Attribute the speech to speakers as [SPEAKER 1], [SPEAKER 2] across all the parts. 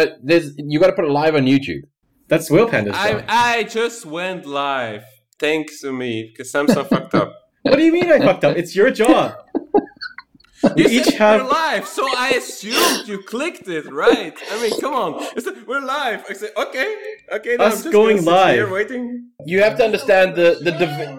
[SPEAKER 1] Uh, there's you got to put it live on YouTube.
[SPEAKER 2] That's Whale Panda's
[SPEAKER 3] I. I just went live. Thanks to me because Samson fucked up.
[SPEAKER 2] What do you mean I fucked up? It's your job.
[SPEAKER 3] You
[SPEAKER 2] You each have
[SPEAKER 3] we're live, so I assumed you clicked it, right? I mean, come on. We're live. I said, okay, okay. Then
[SPEAKER 2] Us
[SPEAKER 3] I'm just
[SPEAKER 2] going live.
[SPEAKER 3] Here waiting.
[SPEAKER 1] You have to understand the the divi-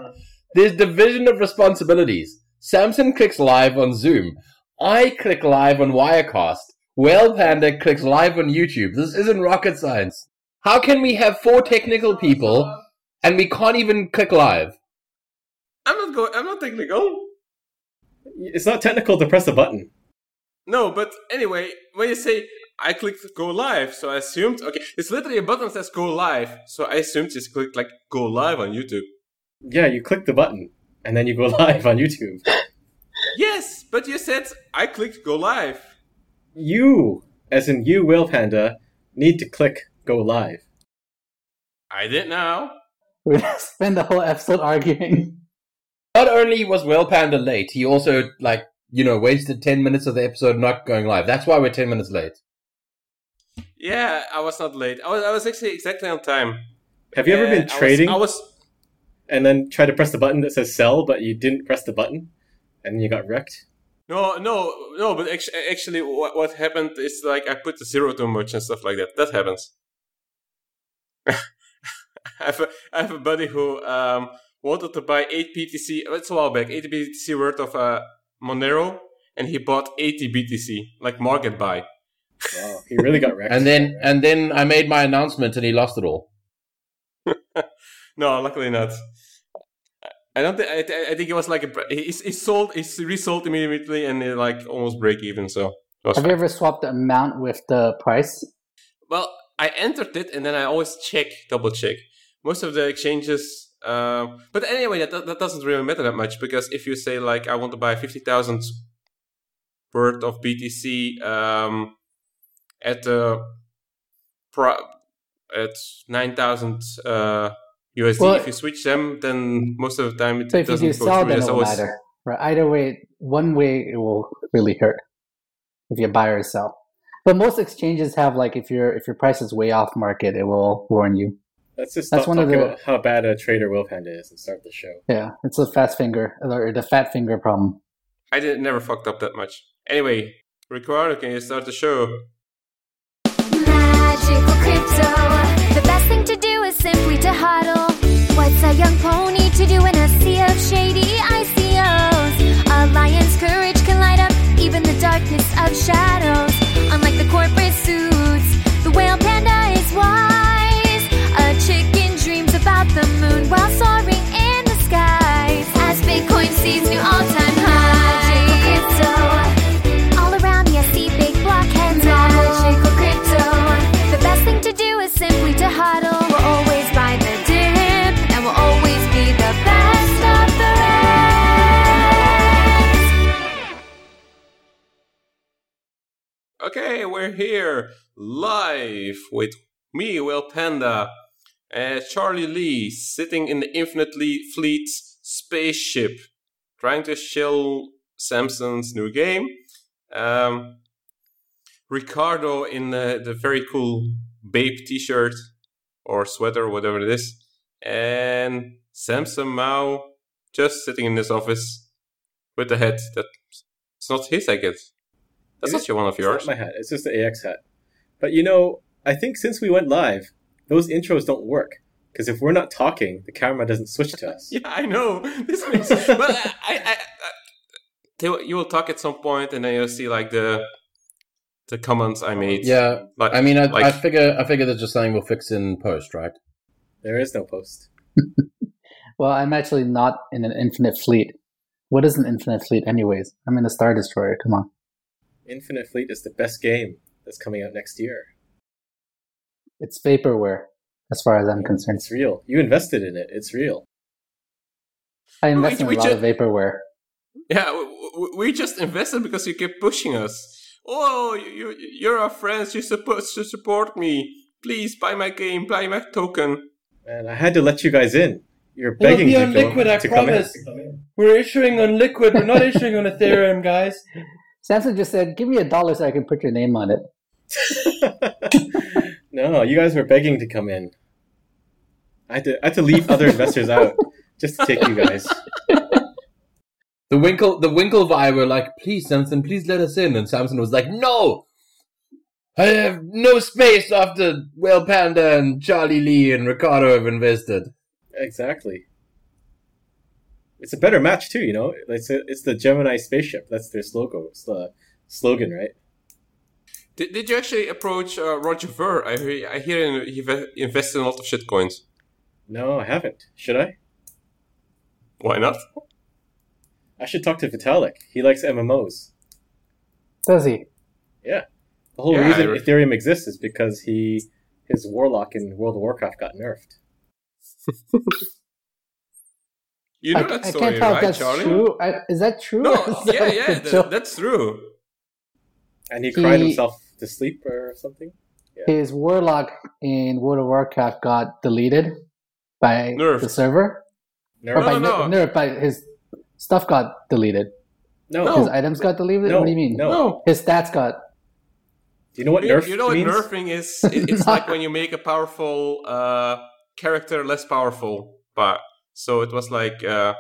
[SPEAKER 1] there's division of responsibilities. Samson clicks live on Zoom. I click live on Wirecast. Whale Panda clicks live on YouTube. This isn't rocket science. How can we have four technical people and we can't even click live?
[SPEAKER 3] I'm not going. I'm not technical.
[SPEAKER 2] it's not technical to press a button.
[SPEAKER 3] No, but anyway, when you say I clicked go live, so I assumed okay, it's literally a button that says go live, so I assumed just click like go live on YouTube.
[SPEAKER 2] Yeah, you click the button and then you go live on YouTube.
[SPEAKER 3] Yes, but you said I clicked go live.
[SPEAKER 2] You, as in you, Whale Panda, need to click go live.
[SPEAKER 3] I did now.
[SPEAKER 4] We're gonna spend the whole episode arguing.
[SPEAKER 1] Not only was Whale Panda late, he also like you know wasted ten minutes of the episode not going live. That's why we're ten minutes late.
[SPEAKER 3] Yeah, I was not late. I was. I was actually exactly on time.
[SPEAKER 2] Have you ever
[SPEAKER 3] And
[SPEAKER 2] been
[SPEAKER 3] I was-
[SPEAKER 2] trading
[SPEAKER 3] I was
[SPEAKER 2] and then try to press the button that says sell, but you didn't press the button and you got wrecked?
[SPEAKER 3] No, no, no. But actually, actually, what, what happened is like I put the zero too much and stuff like that. That happens. I have a, I have a buddy who um, wanted to buy eight BTC. It's a while back. Eight BTC worth of uh, Monero, and he bought eighty BTC, like market buy.
[SPEAKER 2] Wow, he really got wrecked.
[SPEAKER 1] And then and then I made my announcement and he lost it all.
[SPEAKER 3] No, luckily not. I don't think. I, th- I think it was like a. he sold. He resold immediately, and it like almost break even. So
[SPEAKER 4] Have you ever swapped the amount with the price?
[SPEAKER 3] Well, I entered it and then I always check, double check. Most of the exchanges, um, but anyway, that, that doesn't really matter that much because if you say like I want to buy fifty thousand worth of BTC um, at the pro- at nine thousand uh, USD,
[SPEAKER 4] Well-
[SPEAKER 3] if you switch them, then most of the time it
[SPEAKER 4] So if you
[SPEAKER 3] doesn't
[SPEAKER 4] do
[SPEAKER 3] go
[SPEAKER 4] sell,
[SPEAKER 3] through.
[SPEAKER 4] then it will
[SPEAKER 3] always-
[SPEAKER 4] matter. Right? Either way, one way it will really hurt if you buy or sell. But most exchanges have like if your if your price is way off market, it will warn you.
[SPEAKER 2] Let's just
[SPEAKER 4] That's
[SPEAKER 2] stop
[SPEAKER 4] one of the-
[SPEAKER 2] about how bad a trader Whale Panda is and start the show.
[SPEAKER 4] Yeah, it's a fast finger or the fat finger problem.
[SPEAKER 3] I didn't never fucked up that much. Anyway, Ricardo, can you start the show?
[SPEAKER 5] Magical crypto. The best thing to do is simply to hodl. What's a young pony to do in a sea of shady ICOs? A lion's courage can light up even the darkness of shadows. Unlike the corporate suits, the whale panda is wise. A chicken dreams about the moon while soaring in the skies. As Bitcoin sees new all-time
[SPEAKER 3] Okay, we're here live with me, Whale Panda, and Charlie Lee sitting in the Infinitely Fleet spaceship, trying to shill Samson's new game. Um, Ricardo in the, the very cool Babe t-shirt or sweater, whatever it is, and Samson Mow just sitting in his office with the hat that it's not his, I guess. That's
[SPEAKER 2] It
[SPEAKER 3] not
[SPEAKER 2] is-
[SPEAKER 3] your one of
[SPEAKER 2] It's
[SPEAKER 3] yours.
[SPEAKER 2] not my hat. It's just the AX hat. But you know, I think since we went live, those intros don't work. Because if we're not talking, the camera doesn't switch to us.
[SPEAKER 3] Yeah, I know. This makes. but I, I, I, they you will talk at some point, and then you'll see like the the comments I made.
[SPEAKER 1] Yeah,
[SPEAKER 3] like
[SPEAKER 1] I mean, I,
[SPEAKER 3] like
[SPEAKER 1] I figure I figure that's just something we'll fix in post, right?
[SPEAKER 2] There is no post.
[SPEAKER 4] Well, I'm actually not in an infinite fleet. What is an infinite fleet, anyways? I'm in a Star Destroyer. Come on.
[SPEAKER 2] Infinite Fleet is the best game that's coming out next year.
[SPEAKER 4] It's vaporware, as far as I'm concerned.
[SPEAKER 2] It's real. You invested in it. It's real.
[SPEAKER 4] I invest in
[SPEAKER 3] we
[SPEAKER 4] a lot
[SPEAKER 3] ju-
[SPEAKER 4] of vaporware.
[SPEAKER 3] yeah, w- w- we just invested because you kept pushing us. Oh, you, you you're our friends. You're supposed to support me. Please buy my game, buy my token.
[SPEAKER 2] And I had to let you guys in. You're
[SPEAKER 1] It'll
[SPEAKER 2] begging
[SPEAKER 1] be
[SPEAKER 2] to
[SPEAKER 1] on
[SPEAKER 2] go-
[SPEAKER 1] Liquid, I
[SPEAKER 2] to come in.
[SPEAKER 1] promise. We're issuing on Liquid. We're not issuing on Ethereum, guys.
[SPEAKER 4] Samson just said, "Give me a dollar so I can put your name on it."
[SPEAKER 2] no, you guys were begging to come in. I had to, I had to leave other investors out just to take you guys.
[SPEAKER 1] The Winkle, the Winkle Winklevi were like, "Please, Samson, please let us in." And Samson was like, "No, I have no space after Whale Panda and Charlie Lee and Ricardo have invested."
[SPEAKER 2] Exactly. It's a better match too, you know. It's a, it's the Gemini spaceship. That's their slogan. It's the slogan, right?
[SPEAKER 3] Did, did you actually approach uh, Roger Ver? I hear, I hear he ve- invested in a lot of shitcoins.
[SPEAKER 2] No, I haven't. Should I?
[SPEAKER 3] Why not?
[SPEAKER 2] I should talk to Vitalik. He likes MMOs.
[SPEAKER 4] Does he?
[SPEAKER 2] Yeah. The whole
[SPEAKER 3] Yeah,
[SPEAKER 2] reason
[SPEAKER 3] re-
[SPEAKER 2] Ethereum exists is because he his warlock in World of Warcraft got nerfed.
[SPEAKER 3] You know
[SPEAKER 4] I,
[SPEAKER 3] that
[SPEAKER 4] I
[SPEAKER 3] story,
[SPEAKER 4] can't tell if
[SPEAKER 3] right,
[SPEAKER 4] that's
[SPEAKER 3] Charlie?
[SPEAKER 4] true. I, is that true?
[SPEAKER 3] No,
[SPEAKER 4] Is that
[SPEAKER 3] yeah, yeah, that, that's true.
[SPEAKER 2] And he cried himself to sleep or something.
[SPEAKER 4] His warlock in World of Warcraft got deleted by
[SPEAKER 3] Nerfed.
[SPEAKER 4] the server,
[SPEAKER 2] Nerfed.
[SPEAKER 4] or by
[SPEAKER 3] No, no.
[SPEAKER 4] ner- nerfed by his stuff got deleted.
[SPEAKER 2] No.
[SPEAKER 4] His items got deleted.
[SPEAKER 2] No,
[SPEAKER 4] what do you mean?
[SPEAKER 2] no.
[SPEAKER 3] No.
[SPEAKER 4] His stats got.
[SPEAKER 2] Do you know what
[SPEAKER 3] You,
[SPEAKER 2] nerf
[SPEAKER 3] you know what
[SPEAKER 2] means?
[SPEAKER 3] nerfing is? It, it's like when you make a powerful uh, character less powerful. But so it was like uh,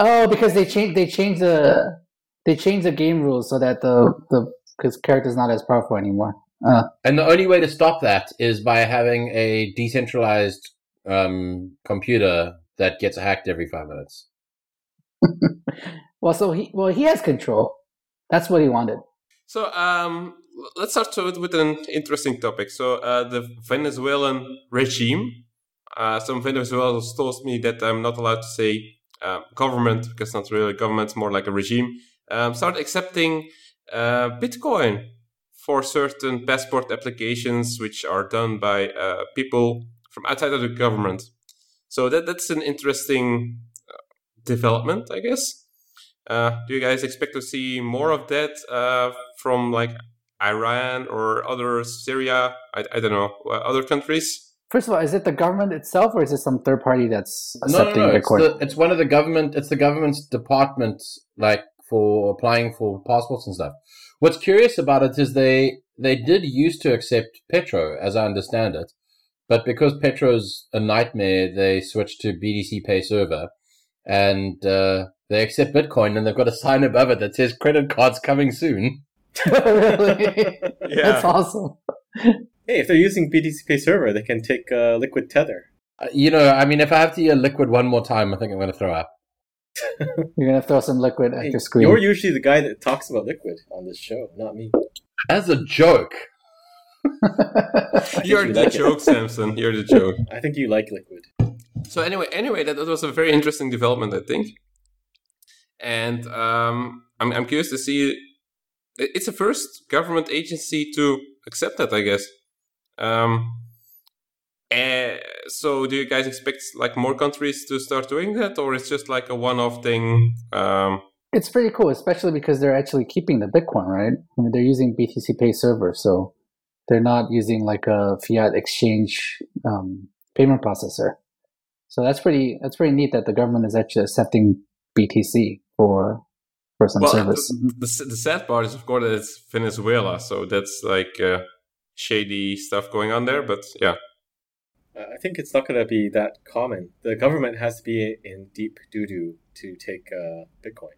[SPEAKER 4] Oh, because they changed. They changed the. They changed the game rules so that the the his character's not as powerful anymore. Uh,
[SPEAKER 1] And the only way to stop that is by having a decentralized um, computer that gets hacked every five minutes.
[SPEAKER 4] well, so he well he has control. That's what he wanted.
[SPEAKER 3] so. Um, let's start with, with an interesting topic. So uh, the Venezuelan regime. Uh, some Venezuelans told me that I'm not allowed to say uh, government because it's not really government, it's more like a regime. Um, started accepting uh, Bitcoin for certain passport applications, which are done by uh, people from outside of the government. So that that's an interesting uh, development, I guess. Uh, do you guys expect to see more of that from like Iran or other Syria? I, I don't know other countries.
[SPEAKER 4] First of all, is it the government itself, or is it some third party that's accepting
[SPEAKER 1] No, no,
[SPEAKER 4] accepting
[SPEAKER 1] no. It's, the, it's one of the government. It's the government's department, like for applying for passports and stuff. What's curious about it is they they did used to accept Petro, as I understand it, but because Petro's a nightmare, they switched to BTC Pay Server, and uh, they accept Bitcoin, and they've got a sign above it that says credit cards coming soon.
[SPEAKER 4] really?
[SPEAKER 3] Yeah.
[SPEAKER 4] That's awesome.
[SPEAKER 2] Hey, if they're using BTC Pay Server, they can take uh, Liquid Tether.
[SPEAKER 1] Uh, you know, I mean, if I have to hear liquid one more time, I think I'm going to throw up.
[SPEAKER 4] You're gonna throw some liquid at
[SPEAKER 2] Hey,
[SPEAKER 4] your screen.
[SPEAKER 2] You're usually the guy that talks about Liquid on this show, not me.
[SPEAKER 1] As a joke,
[SPEAKER 2] I
[SPEAKER 3] You're
[SPEAKER 2] think
[SPEAKER 3] the
[SPEAKER 2] you like it.
[SPEAKER 3] joke, Samson. You're the joke.
[SPEAKER 2] I think you like Liquid.
[SPEAKER 3] So anyway, anyway, that, that was a very interesting development, I think. And um, I'm I'm curious to see. It's the first government agency to accept that, I guess. Um, eh, so do you guys expect like more countries to start doing that, or it's just like a one-off thing? Um,
[SPEAKER 4] It's pretty cool, especially because they're actually keeping the Bitcoin, right? I mean, they're using BTC Pay server, so they're not using like a fiat exchange um, payment processor. So that's pretty. That's pretty neat that the government is actually accepting BTC for for some
[SPEAKER 3] well,
[SPEAKER 4] service.
[SPEAKER 3] the, the, the sad part is, of course, that it's Venezuela, so that's like uh, shady stuff going on there. But yeah,
[SPEAKER 2] Uh, I think it's not going to be that common. The government has to be in deep doo doo to take uh, Bitcoin.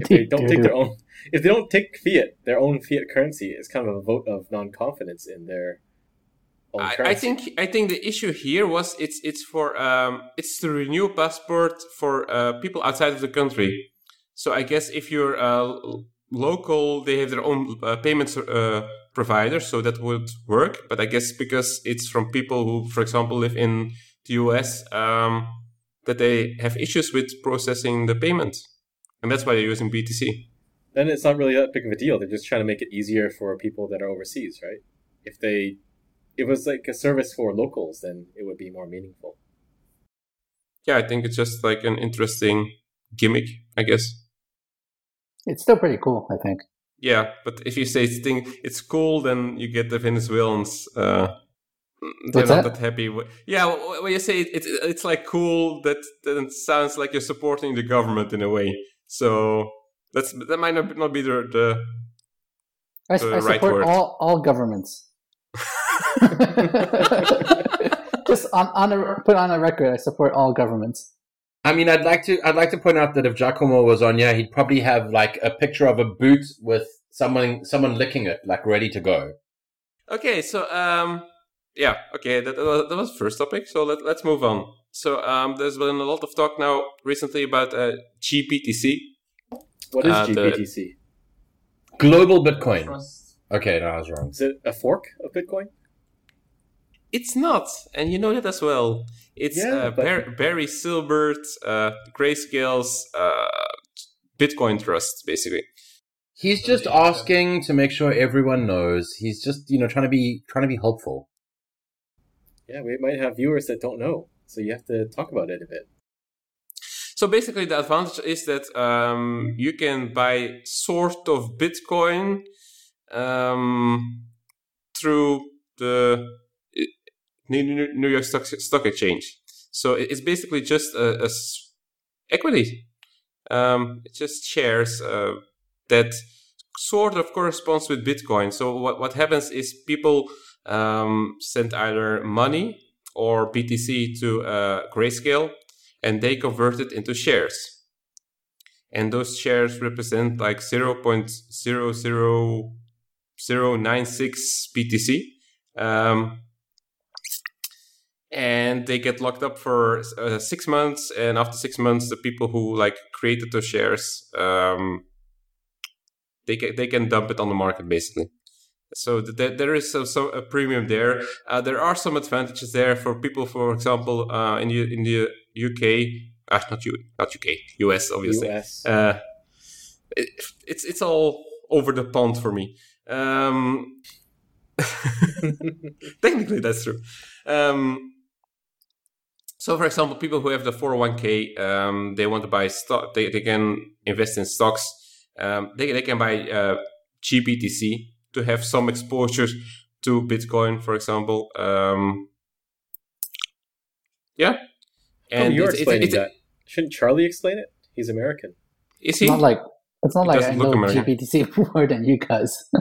[SPEAKER 2] If they don't take their own, if they don't take fiat, their own fiat currency, it's kind of a vote of non confidence in their own
[SPEAKER 3] I,
[SPEAKER 2] currency.
[SPEAKER 3] I think I think the issue here was it's it's for um it's to renew passport for uh, people outside of the country. So I guess if you're uh, local, they have their own uh, payments uh, provider, so that would work. But I guess because it's from people who, for example, live in the US, um, that they have issues with processing the payment, and that's why they're using BTC.
[SPEAKER 2] then it's not really that big of a deal. They're just trying to make it easier for people that are overseas, right? If they, it was like a service for locals, then it would be more meaningful.
[SPEAKER 3] Yeah, I think it's just like an interesting gimmick, I guess.
[SPEAKER 4] It's still pretty cool, I think.
[SPEAKER 3] Yeah, but if you say it's thing, it's cool, then you get the Venezuelans. Uh, they're
[SPEAKER 4] What's
[SPEAKER 3] not
[SPEAKER 4] that?
[SPEAKER 3] that happy. with- Yeah, when you say it, it's it's like cool, that then sounds like you're supporting the government in a way. So that's that might not, not be the, the
[SPEAKER 4] I,
[SPEAKER 3] the
[SPEAKER 4] I
[SPEAKER 3] right
[SPEAKER 4] support
[SPEAKER 3] word.
[SPEAKER 4] all all governments. Just on on a, put on a record, I support all governments.
[SPEAKER 1] I mean, I'd like to. I'd like to point out that if Giacomo was on here, he'd probably have like a picture of a boot with someone someone licking it, like ready to go.
[SPEAKER 3] Okay, so um, yeah, okay, that, that was that was the first topic. So let let's move on. So um, there's been a lot of talk now recently about uh, GBTC.
[SPEAKER 2] What is
[SPEAKER 3] Uh, the-
[SPEAKER 1] Global Bitcoin. Okay, no, I was wrong.
[SPEAKER 2] Is it a fork of Bitcoin?
[SPEAKER 3] It's not, and you know that as well. It's
[SPEAKER 2] Yeah,
[SPEAKER 3] uh,
[SPEAKER 2] but-
[SPEAKER 3] Bar- Barry Silbert, uh, Grayscale's uh, Bitcoin Trust, basically.
[SPEAKER 1] He's just asking to make sure everyone knows. He's just, you know, trying to be trying to be helpful.
[SPEAKER 2] Yeah, we might have viewers that don't know, so you have to talk about it a bit.
[SPEAKER 3] So basically, the advantage is that um, you can buy sort of Bitcoin um, through the New York Stock, Stock Exchange. So it's basically just a, equity. Um, it's just shares uh, that sort of corresponds with Bitcoin. So what what happens is people um, send either money or BTC to uh, Grayscale and they convert it into shares. And those shares represent like 0.00096 BTC. Um, and they get locked up for uh, six months. And after six months, the people who like created those shares, um, they can, they can dump it on the market basically. So th- th- there is so, so a premium there. Uh, there are some advantages there for people, for example, uh, in the in the UK, uh, not U, not UK, US, obviously.
[SPEAKER 2] US.
[SPEAKER 3] Uh, it, it's it's all over the pond for me. Um, technically, that's true. Um, so, for example, people who have the 401k, um, they want to buy stock, they, they can invest in stocks. Um, they, they can buy uh, GBTC to have some exposure to Bitcoin, for example. Um, yeah.
[SPEAKER 2] And you're
[SPEAKER 3] it's- it's-
[SPEAKER 2] explaining
[SPEAKER 3] it's-
[SPEAKER 2] that. Shouldn't Charlie explain it? He's American.
[SPEAKER 3] Is
[SPEAKER 4] It's
[SPEAKER 3] he?
[SPEAKER 4] not like it's not
[SPEAKER 3] It
[SPEAKER 4] like I
[SPEAKER 3] doesn't
[SPEAKER 4] know
[SPEAKER 3] look American.
[SPEAKER 4] GBTC more than you guys.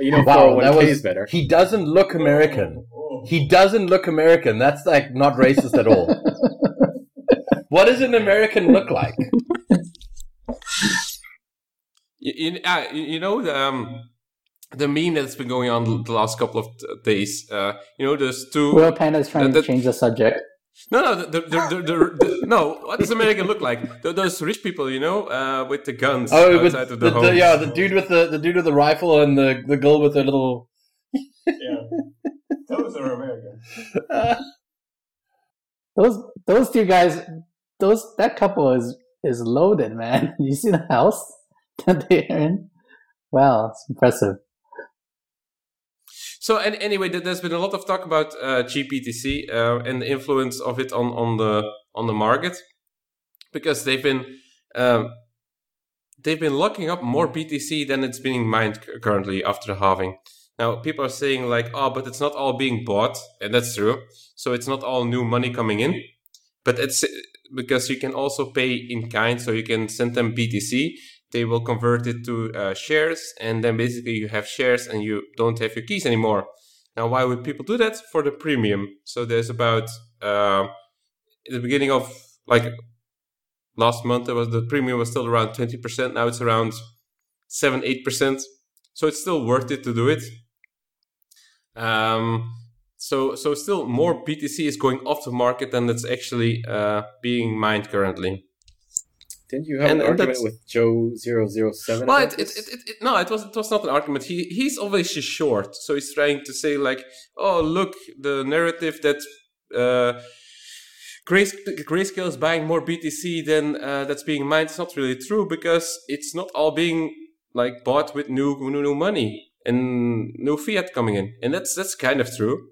[SPEAKER 2] You know,
[SPEAKER 1] Wow,
[SPEAKER 2] 401k
[SPEAKER 1] that was
[SPEAKER 2] is better.
[SPEAKER 1] He doesn't look American. He doesn't look American. That's like not racist at all. what does an American look like?
[SPEAKER 3] You, you, uh, you you know the um, the meme that's been going on the last couple of days. Uh, you know, there's two.
[SPEAKER 4] Whale Panda is trying
[SPEAKER 3] That-
[SPEAKER 4] to change the subject.
[SPEAKER 3] no, no, the, the, the, the, the, no. What does America look like? Those rich people, you know, uh, with the guns
[SPEAKER 1] Oh, with
[SPEAKER 3] outside of
[SPEAKER 1] the,
[SPEAKER 3] the,
[SPEAKER 1] the,
[SPEAKER 3] home.
[SPEAKER 1] yeah, the dude with the the dude with the rifle and the the girl with the little.
[SPEAKER 3] Those are American.
[SPEAKER 4] Those those two guys, those that couple is is loaded, man. You see the house that they're in? Wow, it's impressive.
[SPEAKER 3] So, and anyway, there's been a lot of talk about uh, GBTC uh, and the influence of it on, on the on the market because they've been um, they've been locking up more BTC than it's being mined currently after the halving. Now, people are saying like, oh, but it's not all being bought, and that's true. So it's not all new money coming in, but it's because you can also pay in kind, so you can send them BTC. They will convert it to uh, shares, and then basically you have shares, and you don't have your keys anymore. Now, why would people do that? For the premium. So there's about uh, the beginning of like last month, there was the premium was still around twenty percent. Now it's around seven, eight percent. So it's still worth it to do it. Um, so so still more BTC is going off the market than it's actually uh, being mined currently.
[SPEAKER 2] Didn't you have
[SPEAKER 3] And-
[SPEAKER 2] an
[SPEAKER 3] and
[SPEAKER 2] argument with Joe 007?
[SPEAKER 3] Well, it, it, it, it, it- no, it was it was not an argument. He he's obviously short, so he's trying to say like, oh look, the narrative that uh, Grace, Grayscale is buying more BTC than uh, that's being mined is not really true because it's not all being like bought with new new, new money and new fiat coming in, and that's that's kind of true.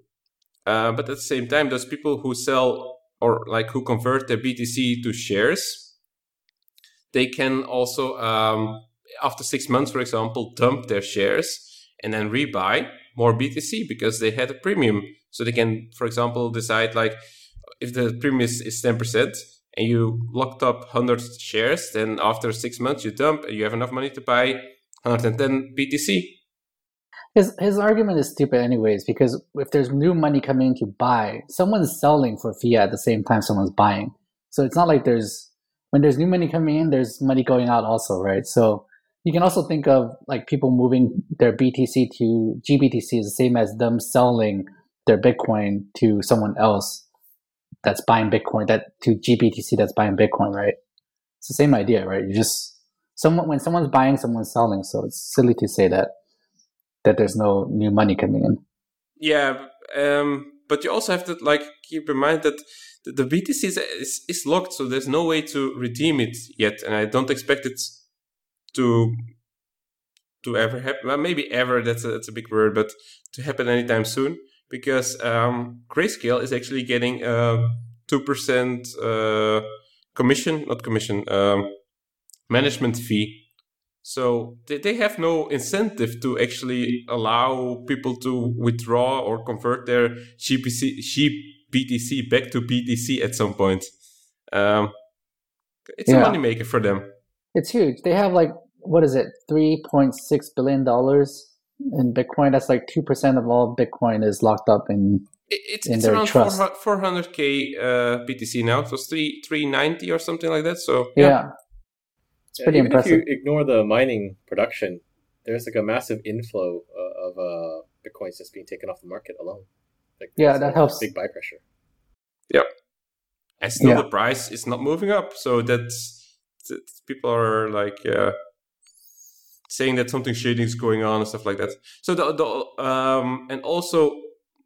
[SPEAKER 3] Uh, but at the same time, those people who sell or like who convert their BTC to shares, they can also um, after six months, for example, dump their shares and then rebuy more BTC because they had a premium. So they can, for example, decide like if the premium is, is 10% and you locked up 100 shares, then after six months you dump and you have enough money to buy 110 BTC.
[SPEAKER 4] His his argument is stupid, anyways, because if there's new money coming in to buy, someone's selling for fiat at the same time someone's buying. So it's not like there's when there's new money coming in, there's money going out also, right? So you can also think of like people moving their BTC to GBTC is the same as them selling their Bitcoin to someone else that's buying Bitcoin that to GBTC that's buying Bitcoin, right? It's the same idea, right? You just someone when someone's buying, someone's selling. So it's silly to say that that there's no new money coming in.
[SPEAKER 3] Yeah, um, but you also have to like keep in mind that the, BTC is, is, is locked, so there's no way to redeem it yet, and I don't expect it to to ever happen. Well, maybe ever. That's a, that's a big word, but to happen anytime soon because um, Grayscale is actually getting a two percent uh, commission, not commission, um, management fee. So they, they have no incentive to actually allow people to withdraw or convert their GPC, GBTC back to BTC at some point. Um, it's
[SPEAKER 4] Yeah.
[SPEAKER 3] a moneymaker for them.
[SPEAKER 4] It's huge. They have like what is it, three point six billion dollars in Bitcoin. That's like two percent of all Bitcoin is locked up in.
[SPEAKER 3] It, it's
[SPEAKER 4] in
[SPEAKER 3] it's
[SPEAKER 4] their
[SPEAKER 3] around
[SPEAKER 4] trust.
[SPEAKER 3] 400 k uh, BTC now. So it's three three ninety or something like that. So
[SPEAKER 4] Yeah, it's
[SPEAKER 2] Yeah,
[SPEAKER 4] pretty
[SPEAKER 2] even
[SPEAKER 4] impressive.
[SPEAKER 2] If you ignore the mining production, there's like a massive inflow uh, of uh, bitcoins just being taken off the market alone. Like,
[SPEAKER 4] Yeah, that
[SPEAKER 2] a
[SPEAKER 4] helps.
[SPEAKER 2] Big buy pressure.
[SPEAKER 3] Yeah, and still
[SPEAKER 4] Yeah.
[SPEAKER 3] the price is not moving up. So that's, that's people are like uh, saying that something shady is going on and stuff like that. So the, the um and also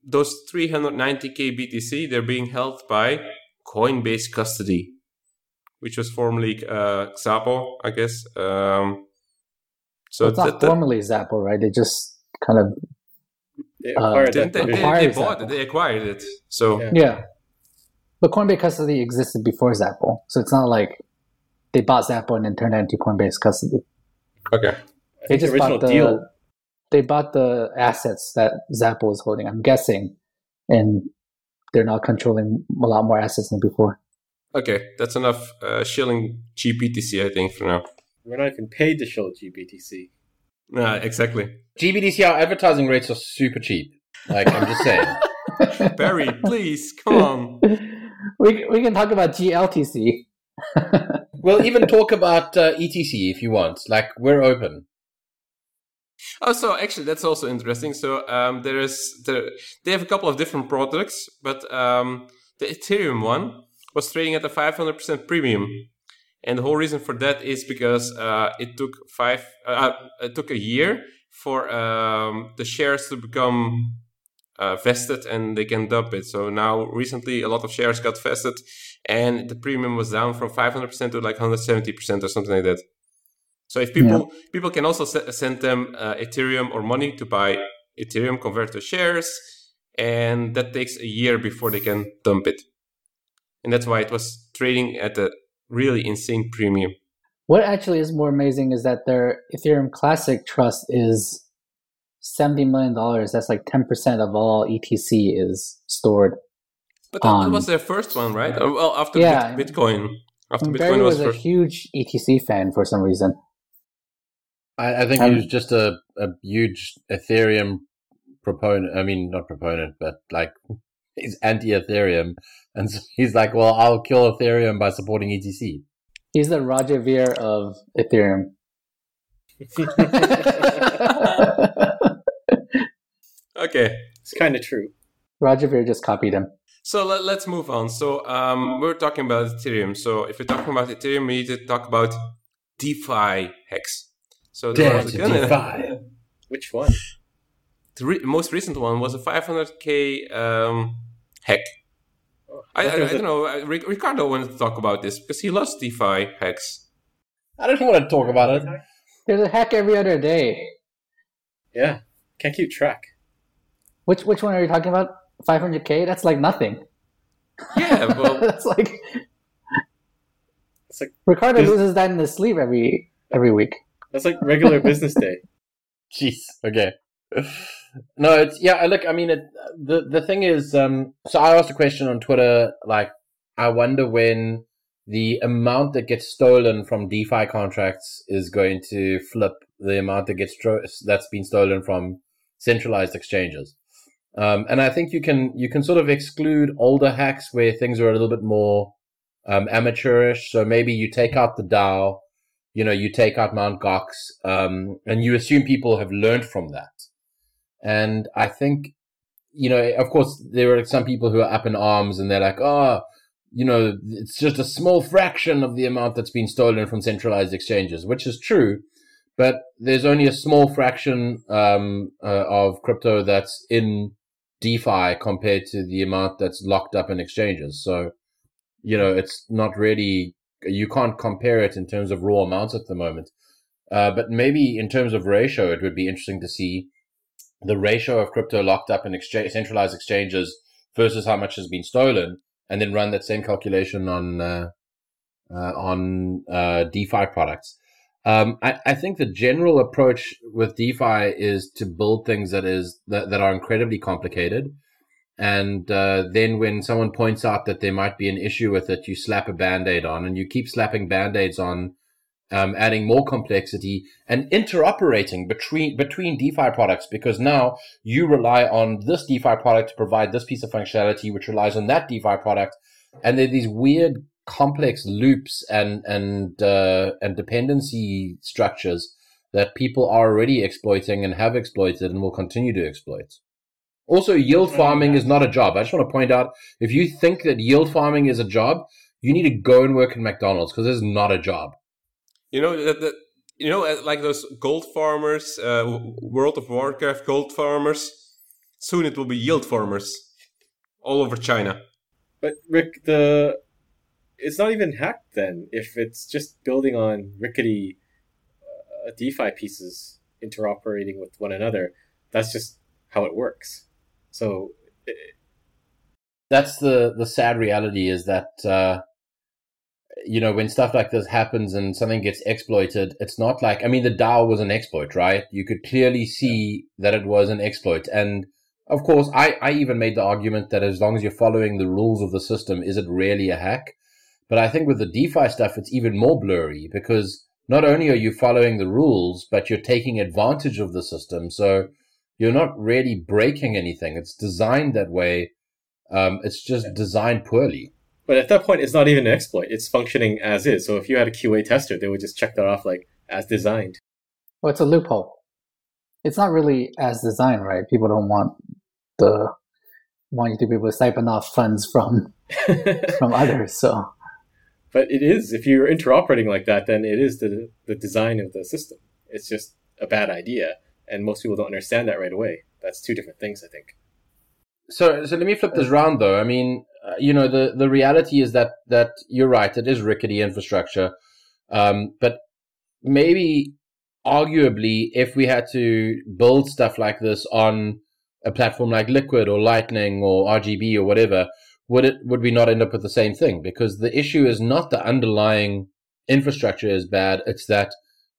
[SPEAKER 3] those 390k BTC they're being held by Coinbase custody, which was formerly uh, Xapo, I guess. Um, so
[SPEAKER 4] So it's not
[SPEAKER 3] that- that-
[SPEAKER 4] formally Xapo, right? They just kind of
[SPEAKER 2] They
[SPEAKER 4] Uh,
[SPEAKER 2] acquired
[SPEAKER 3] they, they, they,
[SPEAKER 4] acquired
[SPEAKER 3] they bought it, they acquired it. So
[SPEAKER 2] Yeah.
[SPEAKER 4] yeah. But Coinbase custody existed before Xapo, so it's not like they bought Xapo and then turned it into Coinbase custody.
[SPEAKER 3] okay.
[SPEAKER 2] I
[SPEAKER 4] They
[SPEAKER 2] think the
[SPEAKER 4] just
[SPEAKER 2] original
[SPEAKER 4] bought the
[SPEAKER 2] deal.
[SPEAKER 4] they bought the assets that Xapo was holding. I'm guessing, and they're now controlling a lot more assets than before.
[SPEAKER 3] Okay, that's enough uh, shilling GBTC, I think, for now.
[SPEAKER 2] We're not even paid to show GBTC.
[SPEAKER 3] Nah, exactly.
[SPEAKER 1] GBTC, our advertising rates are super cheap. Like, I'm just saying.
[SPEAKER 3] Barry, please, come on.
[SPEAKER 4] we we can talk about GLTC.
[SPEAKER 1] We'll even talk about uh, ETC if you want. Like, we're open.
[SPEAKER 3] Oh, so actually, that's also interesting. So um, there is there, they have a couple of different products, but um, the Ethereum one was trading at a 500% premium, and the whole reason for that is because uh, it took five, uh, it took a year for um, the shares to become uh, vested, and they can dump it. So now, recently, a lot of shares got vested, and the premium was down from 500% to like 170% or something like that. So if people people can also send them uh, Ethereum or money to buy Ethereum, convert to shares, and that takes a year before they can dump it. And that's why it was trading at a really insane premium.
[SPEAKER 4] What actually is more amazing is that their Ethereum Classic Trust is seventy million dollars. That's like ten percent of all ETC is stored.
[SPEAKER 3] But that, that
[SPEAKER 4] Um,
[SPEAKER 3] was their first one, right? Uh, Well, after
[SPEAKER 4] Yeah.
[SPEAKER 3] Bitcoin. After
[SPEAKER 4] And Barry
[SPEAKER 3] Bitcoin was
[SPEAKER 4] was a
[SPEAKER 3] first.
[SPEAKER 4] huge ETC fan for some reason.
[SPEAKER 1] I, I think
[SPEAKER 4] Um,
[SPEAKER 1] he was just a, a huge Ethereum proponent. I mean, not proponent, but like he's anti Ethereum. And so he's like, well, I'll kill Ethereum by supporting ETC.
[SPEAKER 4] He's the Roger Ver of Ethereum.
[SPEAKER 3] Okay.
[SPEAKER 2] It's kind of true.
[SPEAKER 4] Roger Ver just copied him.
[SPEAKER 3] So let, let's move on. So um, we're talking about Ethereum. So if we're talking about Ethereum, we need to talk about DeFi hacks. So there
[SPEAKER 1] Dare
[SPEAKER 3] was
[SPEAKER 1] to
[SPEAKER 3] a-
[SPEAKER 2] Which one?
[SPEAKER 3] The re- most recent one was a 500k um, hack.
[SPEAKER 2] Oh,
[SPEAKER 3] I, I, I
[SPEAKER 2] there was a-
[SPEAKER 3] don't know. uh, Ricardo wanted to talk about this because he loves DeFi hacks.
[SPEAKER 1] I don't want to talk about it.
[SPEAKER 4] There's a hack every other day.
[SPEAKER 2] Yeah, can't keep track.
[SPEAKER 4] Which which one are you talking about? 500k? That's like nothing.
[SPEAKER 3] Yeah, well,
[SPEAKER 4] That's like
[SPEAKER 2] It's like
[SPEAKER 4] Ricardo
[SPEAKER 2] Is-
[SPEAKER 4] loses that in his sleep every every week.
[SPEAKER 2] that's like regular business day.
[SPEAKER 1] Jeez. Okay. No, it's yeah. Look, I mean, it, the the thing is, um, so I asked a question on Twitter, like, I wonder when the amount that gets stolen from DeFi contracts is going to flip the amount that gets stro- that's been stolen from centralized exchanges. Um, and I think you can you can sort of exclude older hacks where things are a little bit more um, amateurish. So maybe you take out the DAO, you know, you take out Mount Gox, um, and you assume people have learned from that. And I think, you know, of course, there are some people who are up in arms and they're like, oh, you know, it's just a small fraction of the amount that's been stolen from centralized exchanges, which is true. But there's only a small fraction um, uh, of crypto that's in DeFi compared to the amount that's locked up in exchanges. So, you know, it's not really, you can't compare it in terms of raw amounts at the moment. Uh, but maybe in terms of ratio, it would be interesting to see the ratio of crypto locked up in exchange, centralized exchanges versus how much has been stolen, and then run that same calculation on uh, uh, on uh, DeFi products. Um, I, I, think the general approach with DeFi is to build things that is that, that are incredibly complicated, and uh, then when someone points out that there might be an issue with it, you slap a band-aid on, and you keep slapping band-aids on um, adding more complexity and interoperating between between DeFi products because now you rely on this DeFi product to provide this piece of functionality, which relies on that DeFi product, and there are these weird complex loops and and uh, and dependency structures that people are already exploiting and have exploited and will continue to exploit. Also, yield farming is not a job. I just want to point out if you think that yield farming is a job, you need to go and work in McDonald's because it's not a job.
[SPEAKER 3] You know that, that you know uh, like those gold farmers, uh, World of Warcraft gold farmers. Soon it will be yield farmers all over China.
[SPEAKER 2] But Rick, the it's not even hacked then. If it's just building on rickety uh, DeFi pieces interoperating with one another, that's just how it works. So. It,
[SPEAKER 1] that's the the sad reality is that uh, you know, when stuff like this happens and something gets exploited, it's not like, I mean, the DAO was an exploit, right? You could clearly see that it was an exploit. And of course, I, I even made the argument that as long as you're following the rules of the system, is it really a hack? But I think with the DeFi stuff, it's even more blurry because not only are you following the rules, but you're taking advantage of the system. So you're not really breaking anything. It's designed that way. Um, it's just designed poorly.
[SPEAKER 2] But at that point, it's not even an exploit. It's functioning as is. So if you had a QA tester, they would just check that off like as designed.
[SPEAKER 4] Well, it's a loophole. It's not really as designed, right? People don't want the want you to be able to siphon off funds from from others. So,
[SPEAKER 2] but it is if you're interoperating like that, then it is the the design of the system. It's just a bad idea, and most people don't understand that right away. That's two different things, I think.
[SPEAKER 1] So, so let me flip this uh, round though. I mean, uh, you know, the, the reality is that, that you're right. It is rickety infrastructure. Um, but maybe arguably, if we had to build stuff like this on a platform like Liquid or Lightning or RGB or whatever, would it, would we not end up with the same thing? Because the issue is not the underlying infrastructure is bad. It's that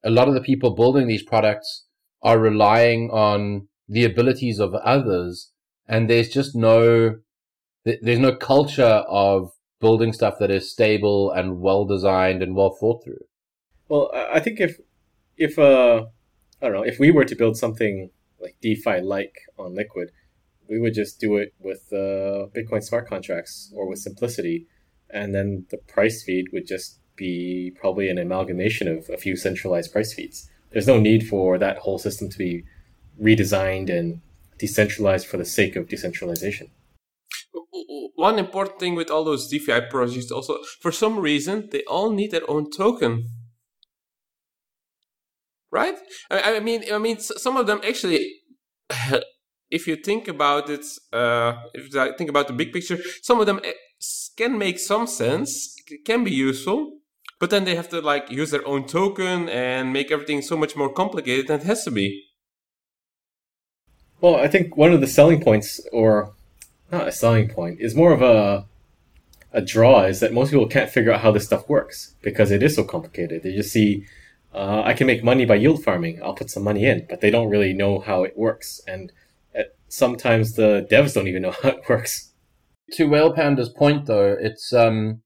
[SPEAKER 1] a lot of the people building these products are relying on the abilities of others and there's just no there's no culture of building stuff that is stable and well designed and well thought through.
[SPEAKER 2] Well, I think if if uh I don't know if we were to build something like DeFi like on Liquid, we would just do it with uh, Bitcoin smart contracts or with simplicity, and then the price feed would just be probably an amalgamation of a few centralized price feeds. There's no need for that whole system to be redesigned and decentralized for the sake of decentralization
[SPEAKER 3] one important thing with all those DeFi projects also, for some reason, they all need their own token. Right? I, mean, I mean, some of them actually, if you think about it, uh, if I think about the big picture, some of them eh, can make some sense, can be useful, but then they have to like use their own token and make everything so much more complicated than it has to be.
[SPEAKER 2] Well, I think one of the selling points, or not a selling point, It's more of a a draw is that most people can't figure out how this stuff works because it is so complicated. They just see uh, I can make money by yield farming. I'll put some money in, but they don't really know how it works. And at, sometimes the devs don't even know how it works.
[SPEAKER 1] To Whale Panda's point, though, it's um,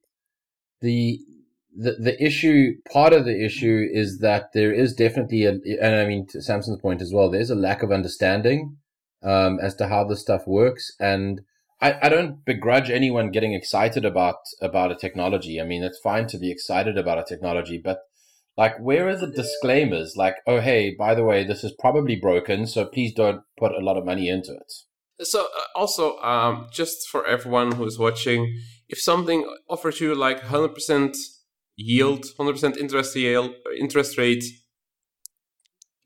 [SPEAKER 1] the the the issue. Part of the issue is that there is definitely a, and I mean to Samson's point as well. There's a lack of understanding um, as to how this stuff works. And I, I don't begrudge anyone getting excited about about a technology. I mean, it's fine to be excited about a technology, but like, where are the disclaimers? Like, oh, hey, by the way, this is probably broken, so please don't put a lot of money into it.
[SPEAKER 3] So uh, also, um, just for everyone who's watching, if something offers you like 100% yield, 100% interest yield, interest rate,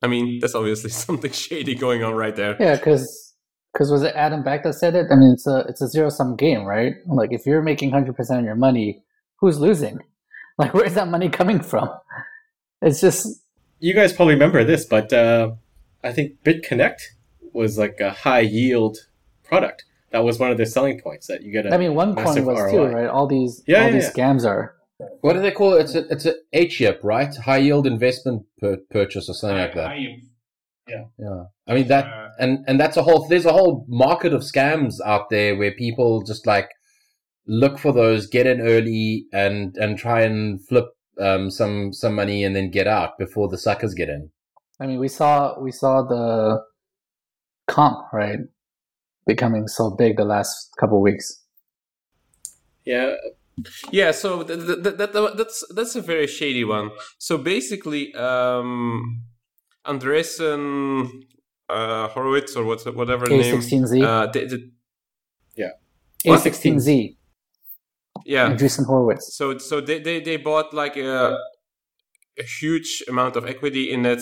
[SPEAKER 3] I mean, that's obviously something shady going on right there.
[SPEAKER 4] Yeah, because because was it Adam Back that said it? I mean, it's a it's a zero sum game, right? Like if you're making hundred percent of your money, who's losing? Like where's that money coming from? It's just
[SPEAKER 2] You guys probably remember this, but uh, I think BitConnect was like a high yield product. That was one of their selling points that you get. A
[SPEAKER 4] I mean, OneCoin
[SPEAKER 2] massive
[SPEAKER 4] was
[SPEAKER 2] ROI.
[SPEAKER 4] too, right? All these
[SPEAKER 2] Yeah,
[SPEAKER 4] all
[SPEAKER 2] yeah,
[SPEAKER 4] these
[SPEAKER 2] yeah.
[SPEAKER 4] scams are.
[SPEAKER 1] What do they call it? It's a it's a HIP, right? High yield investment per- purchase or something like that. Yeah, Yeah. I mean that,
[SPEAKER 3] Uh,
[SPEAKER 1] and and that's a whole. There's a whole market of scams out there where people just like look for those, get in early, and and try and flip um, some some money and then get out before the suckers get in.
[SPEAKER 4] I mean, we saw we saw the comp right becoming so big the last couple weeks.
[SPEAKER 2] Yeah,
[SPEAKER 3] Yeah, so th- th- th- that, that's that's a very shady one. So basically, um, Andreessen uh, Horowitz or what's whatever name,
[SPEAKER 4] A16Z,
[SPEAKER 3] uh, they, they-
[SPEAKER 4] A16Z,
[SPEAKER 3] yeah.
[SPEAKER 4] Andreessen Horowitz.
[SPEAKER 3] So so they, they, they bought like a, a huge amount of equity in it,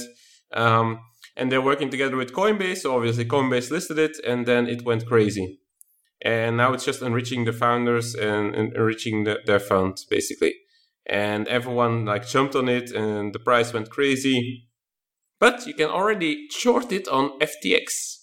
[SPEAKER 3] um, and they're working together with Coinbase. So obviously Coinbase listed it, and then it went crazy, and now it's just enriching the founders and, and enriching the, their funds basically, and everyone like jumped on it, and the price went crazy. But you can already short it on FTX.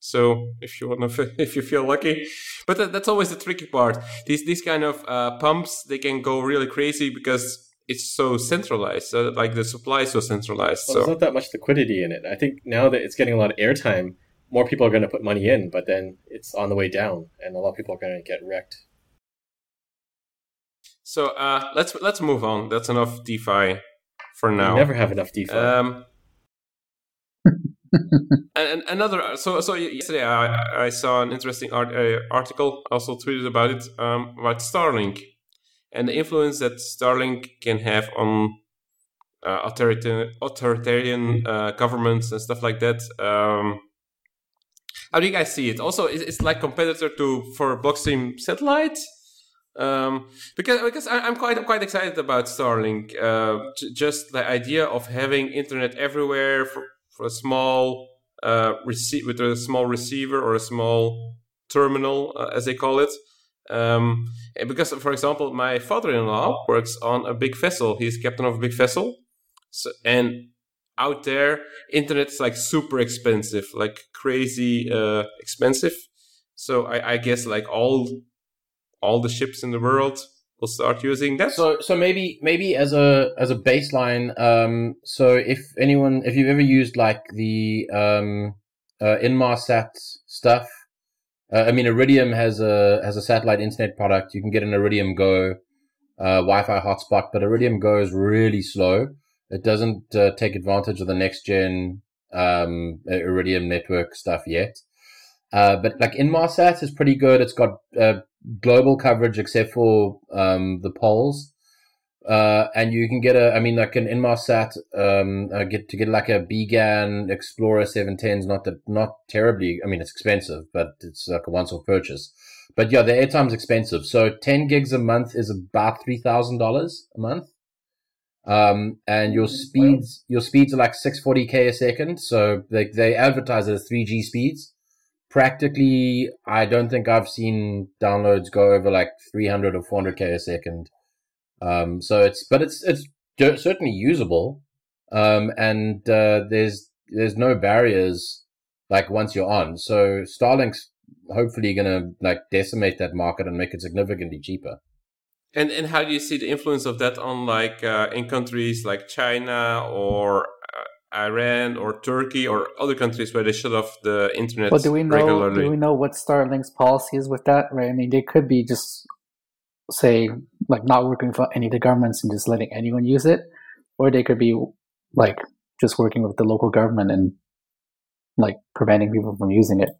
[SPEAKER 3] So if you want to, if you feel lucky, but that, that's always the tricky part. These these kind of uh, pumps they can go really crazy because it's so centralized. So like the supply is so centralized.
[SPEAKER 2] well, there's
[SPEAKER 3] so
[SPEAKER 2] not that much liquidity in it. I think now that it's getting a lot of airtime, more people are going to put money in, but then it's on the way down, and a lot of people are going to get wrecked.
[SPEAKER 3] so uh, let's let's move on. That's enough DeFi for now.
[SPEAKER 2] never have enough DeFi.
[SPEAKER 3] Um, and, another, so so yesterday I, I saw an interesting art, uh, article. Also tweeted about it um, about Starlink and the influence that Starlink can have on uh, authoritarian, authoritarian uh, governments and stuff like that. Um, how do you guys see it? Also, it's, like competitor to for Blockstream satellite. Um, because because I, I'm quite I'm quite excited about Starlink. Uh, just the idea of having internet everywhere for, for a small uh, receive with a small receiver or a small terminal, uh, as they call it. Um, because, for example, my father-in-law works on a big vessel. He's captain of a big vessel, so, and out there, internet is like super expensive, like crazy uh, expensive. So I, I guess like all all the ships in the world will start using that.
[SPEAKER 1] So so maybe maybe as a as a baseline, um, so if anyone if you've ever used like the um, uh, Inmarsat stuff, uh, I mean Iridium has a has a satellite internet product. You can get an Iridium Go uh, Wi-Fi hotspot, but Iridium Go is really slow. It doesn't uh, take advantage of the next gen um, Iridium network stuff yet. Uh, but like Inmarsat is pretty good. It's got uh, global coverage except for um, the poles. Uh, and you can get a, I mean, like an Inmarsat, um, uh, get to get like a BGAN Explorer 710s, not that, not terribly, I mean, it's expensive, but it's like a once off purchase. But yeah, the airtime's expensive. So 10 gigs a month is about $3,000 a month. Um, and your speeds, your speeds are like 640k a second. So they, they advertise it as 3G speeds practically i don't think i've seen downloads go over like 300 or 400k a second. Um so it's but it's it's certainly usable. Um and uh there's there's no barriers like once you're on. So starlink's hopefully gonna like decimate that market and make it significantly cheaper.
[SPEAKER 3] And and how do you see the influence of that on like uh, in countries like China or Iran or Turkey or other countries where they shut off the internet
[SPEAKER 4] But do we know
[SPEAKER 3] regularly?
[SPEAKER 4] do we know what Starlink's policy is with that? Right? I mean, they could be just say like not working for any of the governments and just letting anyone use it, or they could be like just working with the local government and like preventing people from using it.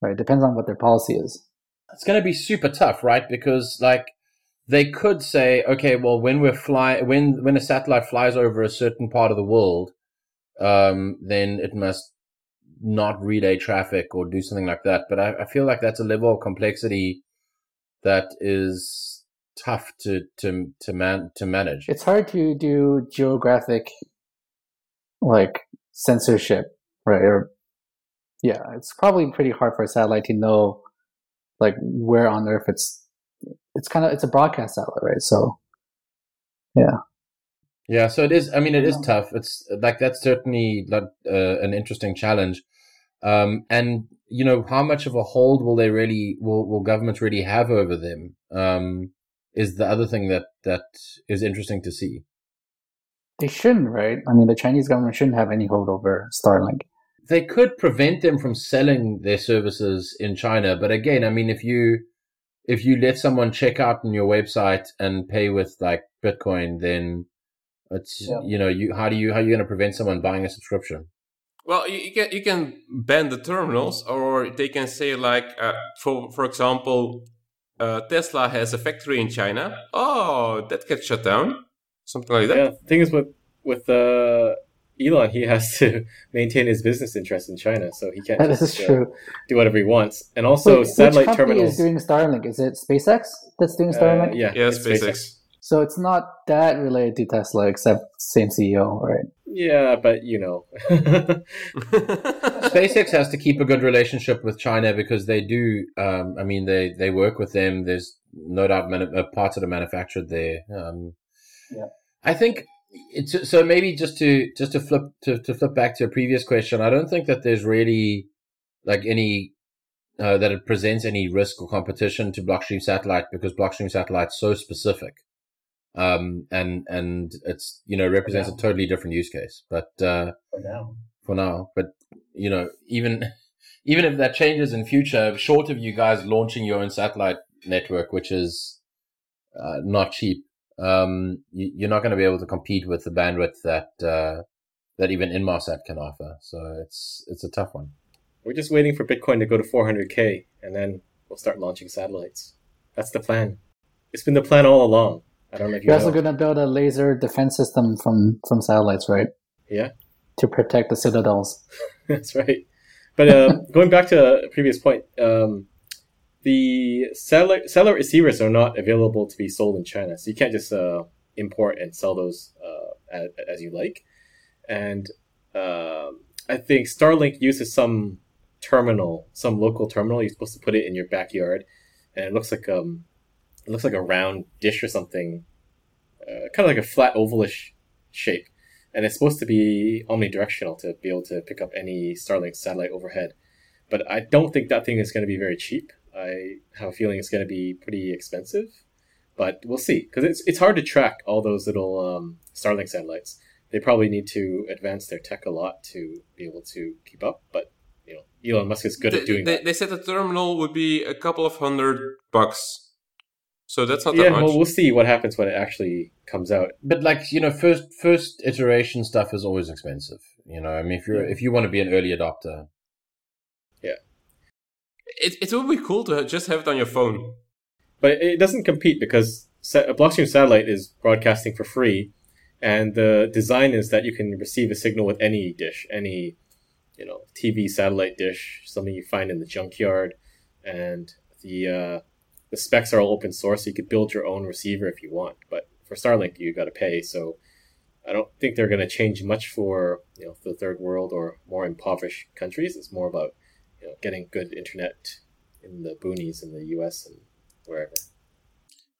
[SPEAKER 4] Right? Depends on what their policy is.
[SPEAKER 1] It's going to be super tough, right? Because like they could say, okay, well, when we're fly, when when a satellite flies over a certain part of the world, um, then it must not relay traffic or do something like that. But I, I feel like that's a level of complexity that is tough to to to man to manage.
[SPEAKER 4] It's hard to do geographic like censorship, right? Or yeah, it's probably pretty hard for a satellite to know like where on earth it's it's kind of it's a broadcast satellite, right? So yeah.
[SPEAKER 1] Yeah, so it is. I mean, it is tough. It's like that's certainly not, uh, an interesting challenge. Um, and you know, how much of a hold will they really will will governments really have over them? Um, is the other thing that that is interesting to see.
[SPEAKER 4] They shouldn't, right? I mean, the Chinese government shouldn't have any hold over Starlink.
[SPEAKER 1] They could prevent them from selling their services in China, but again, I mean, if you if you let someone check out on your website and pay with like Bitcoin, then it's
[SPEAKER 4] Yeah.
[SPEAKER 1] you know you how do you how are you going to prevent someone buying a subscription?
[SPEAKER 3] Well, you, you can you can ban the terminals, or they can say like, uh, for for example, uh, Tesla has a factory in China. Oh, that gets shut down. Something like that.
[SPEAKER 2] Yeah, the thing is with with uh, Elon, he has to maintain his business interests in China, so he can't
[SPEAKER 4] That
[SPEAKER 2] just
[SPEAKER 4] is
[SPEAKER 2] uh,
[SPEAKER 4] true.
[SPEAKER 2] do whatever he wants. And also,
[SPEAKER 4] Wait,
[SPEAKER 2] satellite
[SPEAKER 4] which company
[SPEAKER 2] terminals.
[SPEAKER 4] is doing Starlink? Is it SpaceX that's doing Starlink?
[SPEAKER 2] uh, yeah,
[SPEAKER 3] Yeah,
[SPEAKER 2] it's
[SPEAKER 3] SpaceX.
[SPEAKER 4] So it's not that related to Tesla, except same CEO, right?
[SPEAKER 2] Yeah, but you know,
[SPEAKER 1] SpaceX has to keep a good relationship with China because they do. Um, I mean, they they work with them. There's no doubt manu- uh, parts that are manufactured there. Um,
[SPEAKER 4] Yeah.
[SPEAKER 1] I think it's so. Maybe just to just to flip to, to flip back to a previous question. I don't think that there's really like any uh, that it presents any risk or competition to Blockstream Satellite because Blockstream Satellite's so specific. Um, and and it's you know represents a totally different use case. But uh,
[SPEAKER 4] For now.
[SPEAKER 1] for now. But you know, even even if that changes in future, short of you guys launching your own satellite network, which is uh, not cheap, um, you, you're not going to be able to compete with the bandwidth that uh, that even Inmarsat can offer. So it's it's a tough one.
[SPEAKER 2] we're just waiting for Bitcoin to go to 400k, and then we'll start launching satellites. That's the plan. It's been the plan all along. I don't know if you
[SPEAKER 4] You're also going to build a laser defense system from from satellites, right?
[SPEAKER 2] Yeah.
[SPEAKER 4] To protect the citadels.
[SPEAKER 2] That's right. But uh, going back to a previous point, um, the satellite, satellite receivers are not available to be sold in China, so you can't just uh, import and sell those uh, as, as you like. And um, I think Starlink uses some terminal, some local terminal. You're supposed to put it in your backyard, and it looks like um, it looks like a round dish or something, uh, kind of like a flat ovalish shape and it's supposed to be omnidirectional to be able to pick up any Starlink satellite overhead. But I don't think that thing is going to be very cheap. I have a feeling it's going to be pretty expensive, but we'll see because it's it's hard to track all those little um, Starlink satellites. They probably need to advance their tech a lot to be able to keep up. But you know, Elon Musk is good
[SPEAKER 3] they,
[SPEAKER 2] at doing
[SPEAKER 3] they,
[SPEAKER 2] that.
[SPEAKER 3] they said the terminal would be a couple of hundred bucks. So that's not
[SPEAKER 2] Yeah,
[SPEAKER 3] that much.
[SPEAKER 2] well, we'll see what happens when it actually comes out.
[SPEAKER 1] But like you know, first first iteration stuff is always expensive. You know, I mean, if you are if you want to be an early adopter, yeah,
[SPEAKER 3] it, it would be cool to just have it on your phone.
[SPEAKER 2] but it doesn't compete because a Blockstream satellite is broadcasting for free, and the design is that you can receive a signal with any dish, any you know TV satellite dish, something you find in the junkyard, and the uh, the specs are all open source. So you could build your own receiver if you want, but for Starlink you got to pay. So I don't think they're going to change much for you know the third world or more impoverished countries. It's more about you know getting good internet in the boonies in the U.S. and wherever.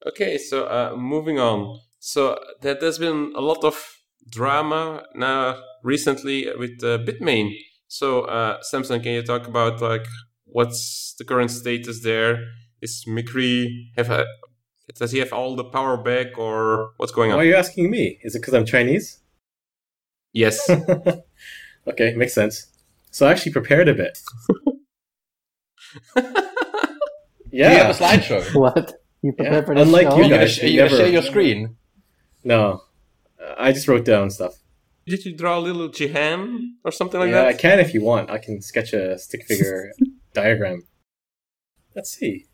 [SPEAKER 3] Okay, so uh, moving on. So there, there's been a lot of drama now recently with uh, Bitmain. So uh, Samson, can you talk about like what's the current status there? Is Micree have a, does he have all the power back or what's going on?
[SPEAKER 2] Why are you asking me? Is it because I'm Chinese?
[SPEAKER 3] Yes.
[SPEAKER 2] okay, makes sense. So I actually prepared a bit.
[SPEAKER 1] do you have a slideshow?
[SPEAKER 4] What? You prepared for this
[SPEAKER 2] unlike
[SPEAKER 4] show?
[SPEAKER 2] you
[SPEAKER 1] Are you're you gonna
[SPEAKER 2] never-
[SPEAKER 1] share your screen?
[SPEAKER 2] No. Uh, I just wrote down stuff.
[SPEAKER 3] Did you draw a little Jihan or something like that?
[SPEAKER 2] yeah, I can if you want. I can sketch a stick figure diagram. Let's see.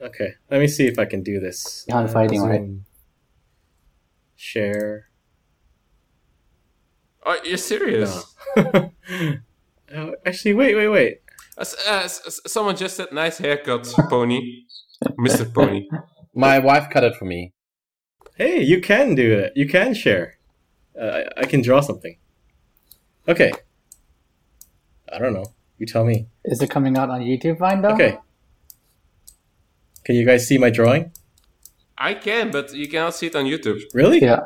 [SPEAKER 2] Okay, let me see if I can do this.
[SPEAKER 4] Jihan
[SPEAKER 2] Uh,
[SPEAKER 4] fighting, right?
[SPEAKER 2] Share.
[SPEAKER 3] Oh, you're serious?
[SPEAKER 2] No. oh, actually, wait, wait, wait.
[SPEAKER 3] As- as- as- someone just said, "Nice haircut, Pony." Mister Pony.
[SPEAKER 1] My wife cut it for me.
[SPEAKER 2] Hey, you can do it. You can share. Uh, I, I can draw something. Okay. I don't know. You tell me.
[SPEAKER 4] Is it coming out on YouTube Vine though?
[SPEAKER 2] Okay. Can you guys see my drawing?
[SPEAKER 3] I can, but you cannot see it on YouTube.
[SPEAKER 2] Really?
[SPEAKER 4] Yeah.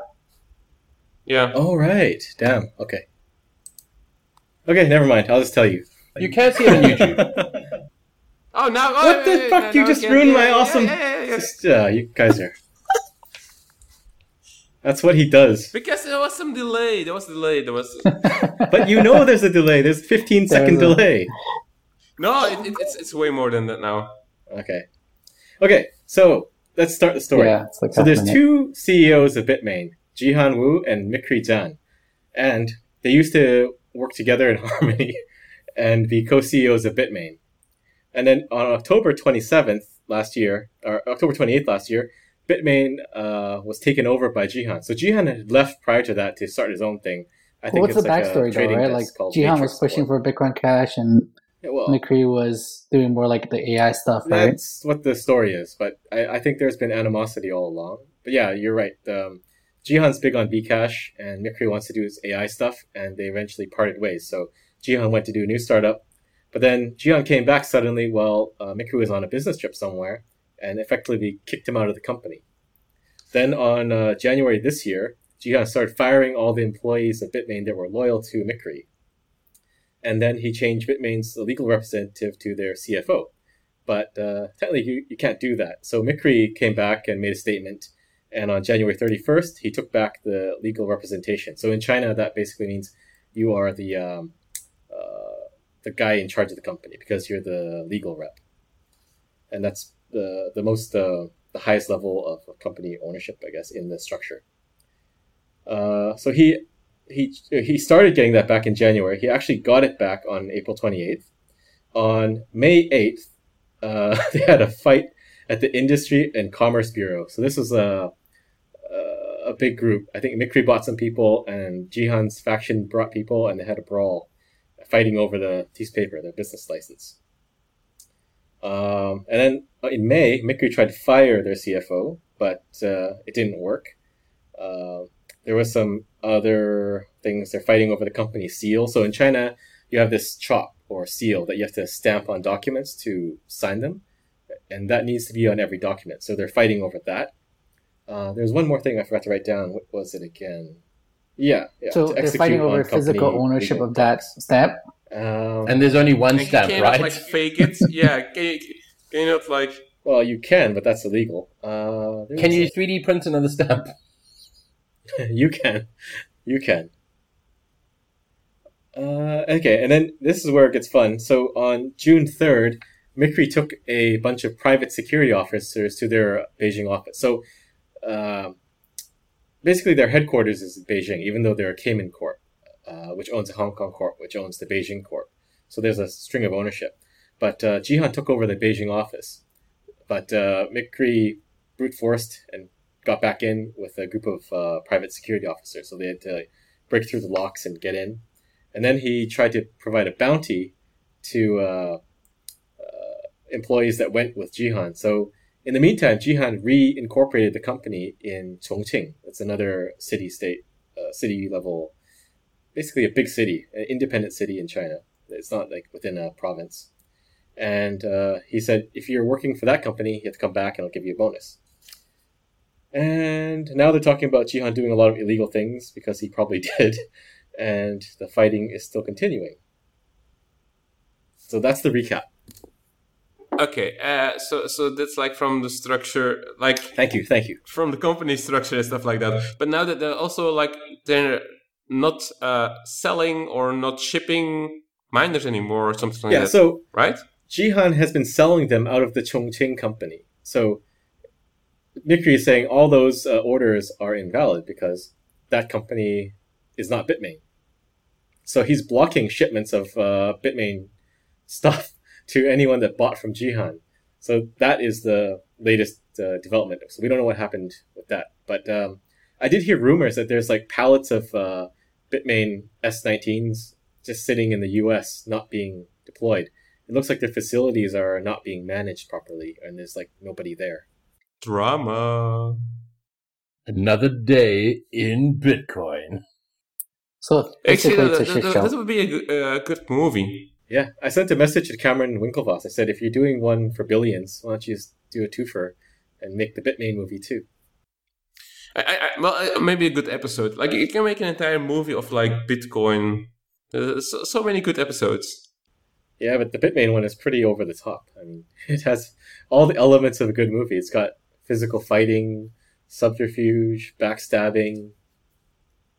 [SPEAKER 3] Yeah.
[SPEAKER 2] Oh, right. Damn. Okay. Okay, never mind. I'll just tell you.
[SPEAKER 1] You can't see it on YouTube.
[SPEAKER 3] Oh, now.
[SPEAKER 2] What
[SPEAKER 3] oh,
[SPEAKER 2] the
[SPEAKER 3] yeah, yeah,
[SPEAKER 2] fuck?
[SPEAKER 3] yeah,
[SPEAKER 2] You
[SPEAKER 3] now I
[SPEAKER 2] just
[SPEAKER 3] can-
[SPEAKER 2] ruined
[SPEAKER 3] yeah,
[SPEAKER 2] my
[SPEAKER 3] yeah,
[SPEAKER 2] awesome-
[SPEAKER 3] Yeah, yeah, yeah.
[SPEAKER 2] Just, uh, you guys are. That's what he does.
[SPEAKER 3] Because there was some delay. There was delay. There was.
[SPEAKER 2] But you know there's a delay. There's 15 second
[SPEAKER 4] There's a-
[SPEAKER 2] delay.
[SPEAKER 3] No, it, it, it's it's way more than that now.
[SPEAKER 2] Okay. Okay, so let's start the story.
[SPEAKER 4] Yeah, it's like
[SPEAKER 2] so there's
[SPEAKER 4] minute.
[SPEAKER 2] two CEOs of Bitmain, Jihan Wu and Micree Zhan. And they used to work together in harmony and be co-CEOs of Bitmain. And then on October 27th last year, or October 28th last year, Bitmain uh, was taken over by Jihan. So Jihan had left prior to that to start his own thing. I
[SPEAKER 4] Well, what's
[SPEAKER 2] it's
[SPEAKER 4] the
[SPEAKER 2] like a
[SPEAKER 4] backstory though,
[SPEAKER 2] trading
[SPEAKER 4] right? Like Jihan was pushing for Bitcoin Cash and
[SPEAKER 2] Yeah, well,
[SPEAKER 4] Micree was doing more like the AI stuff, right?
[SPEAKER 2] That's what the story is, but I, I think there's been animosity all along. But yeah, you're right. Um, Jihan's big on Bcash, and Micree wants to do his AI stuff, and they eventually parted ways. So Jihan went to do a new startup, but then Jihan came back suddenly while uh, Micree was on a business trip somewhere, and effectively kicked him out of the company. Then on uh, January this year, Jihan started firing all the employees of Bitmain that were loyal to Micree. And then he changed Bitmain's legal representative to their CFO but uh, technically you, you can't do that. So Micree came back and made a statement, and on January 31st, he took back the legal representation. So in China, that basically means you are the um, uh, the guy in charge of the company because you're the legal rep, and that's the the most uh, the highest level of company ownership, I guess, in the structure. Uh, so he he he started getting that back in January. He actually got it back on April 28th. On May 8th, uh, they had a fight at the Industry and Commerce Bureau. So this was a a- big group. I think Micree bought some people, and Jihan's faction brought people, and they had a brawl, fighting over the piece paper, their business license. Um, and then in May, Micree tried to fire their CFO, but uh, it didn't work. Uh, there was some other things. They're fighting over the company seal. So in China, you have this chop or seal that you have to stamp on documents to sign them, and that needs to be on every document. So they're fighting over that. Uh, there's one more thing I forgot to write down. What was it again? Yeah, yeah.
[SPEAKER 4] so they're fighting over physical ownership of that
[SPEAKER 2] docs.
[SPEAKER 4] stamp.
[SPEAKER 2] Um,
[SPEAKER 1] And there's only one
[SPEAKER 3] And you
[SPEAKER 1] stamp,
[SPEAKER 3] cannot
[SPEAKER 1] right?
[SPEAKER 3] like fake it. Yeah. Can you, can you not like?
[SPEAKER 2] well, you can, but that's illegal. Uh,
[SPEAKER 1] Can
[SPEAKER 2] was
[SPEAKER 1] you 3D print another stamp?
[SPEAKER 2] you can, you can. Uh, okay, and then this is where it gets fun. So on June third, Micree took a bunch of private security officers to their Beijing office. So um, basically, their headquarters is in Beijing, even though they're a Cayman Corp, uh, which owns a Hong Kong Corp, which owns the Beijing Corp. So there's a string of ownership. But uh, Jihan took over the Beijing office. But uh, Micree brute forced and got back in with a group of uh, private security officers. So they had to break through the locks and get in. And then he tried to provide a bounty to uh, uh, employees that went with Jihan. So in the meantime, Jihan reincorporated the company in Chongqing. It's another city state, uh, city level, basically a big city, an independent city in China. It's not like within a province. And uh, he said, if you're working for that company, you have to come back and I'll give you a bonus. And now they're talking about Jihan doing a lot of illegal things because he probably did. And the fighting is still continuing. So that's the recap.
[SPEAKER 3] Okay. Uh, so so that's like from the structure, like
[SPEAKER 2] Thank you. Thank you.
[SPEAKER 3] from the company structure and stuff like that. But now that they're also like they're not uh, selling or not shipping miners anymore or something like
[SPEAKER 2] Yeah,
[SPEAKER 3] that,
[SPEAKER 2] so
[SPEAKER 3] right?
[SPEAKER 2] Jihan has been selling them out of the Chongqing company. So Micree is saying all those uh, orders are invalid because that company is not Bitmain. So he's blocking shipments of uh, Bitmain stuff to anyone that bought from Jihan. So that is the latest uh, development. So we don't know what happened with that. But um, I did hear rumors that there's like pallets of uh, Bitmain S19s just sitting in the US, not being deployed. It looks like their facilities are not being managed properly, and there's like nobody there.
[SPEAKER 3] Drama.
[SPEAKER 1] Another day in Bitcoin.
[SPEAKER 4] So
[SPEAKER 3] Actually,
[SPEAKER 4] basically,
[SPEAKER 3] that,
[SPEAKER 4] it's a
[SPEAKER 3] that,
[SPEAKER 4] shit
[SPEAKER 3] that,
[SPEAKER 4] show.
[SPEAKER 3] would be a good, uh, good movie.
[SPEAKER 2] Yeah, I sent a message to Cameron Winklevoss. I said, if you're doing one for billions, why don't you just do a twofer and make the Bitmain movie too?
[SPEAKER 3] I, I, I- well, uh, maybe a good episode. Like you can make an entire movie of like Bitcoin. Uh, so, so many good episodes.
[SPEAKER 2] Yeah, but the Bitmain one is pretty over the top. I mean, it has all the elements of a good movie. It's got physical fighting, subterfuge, backstabbing.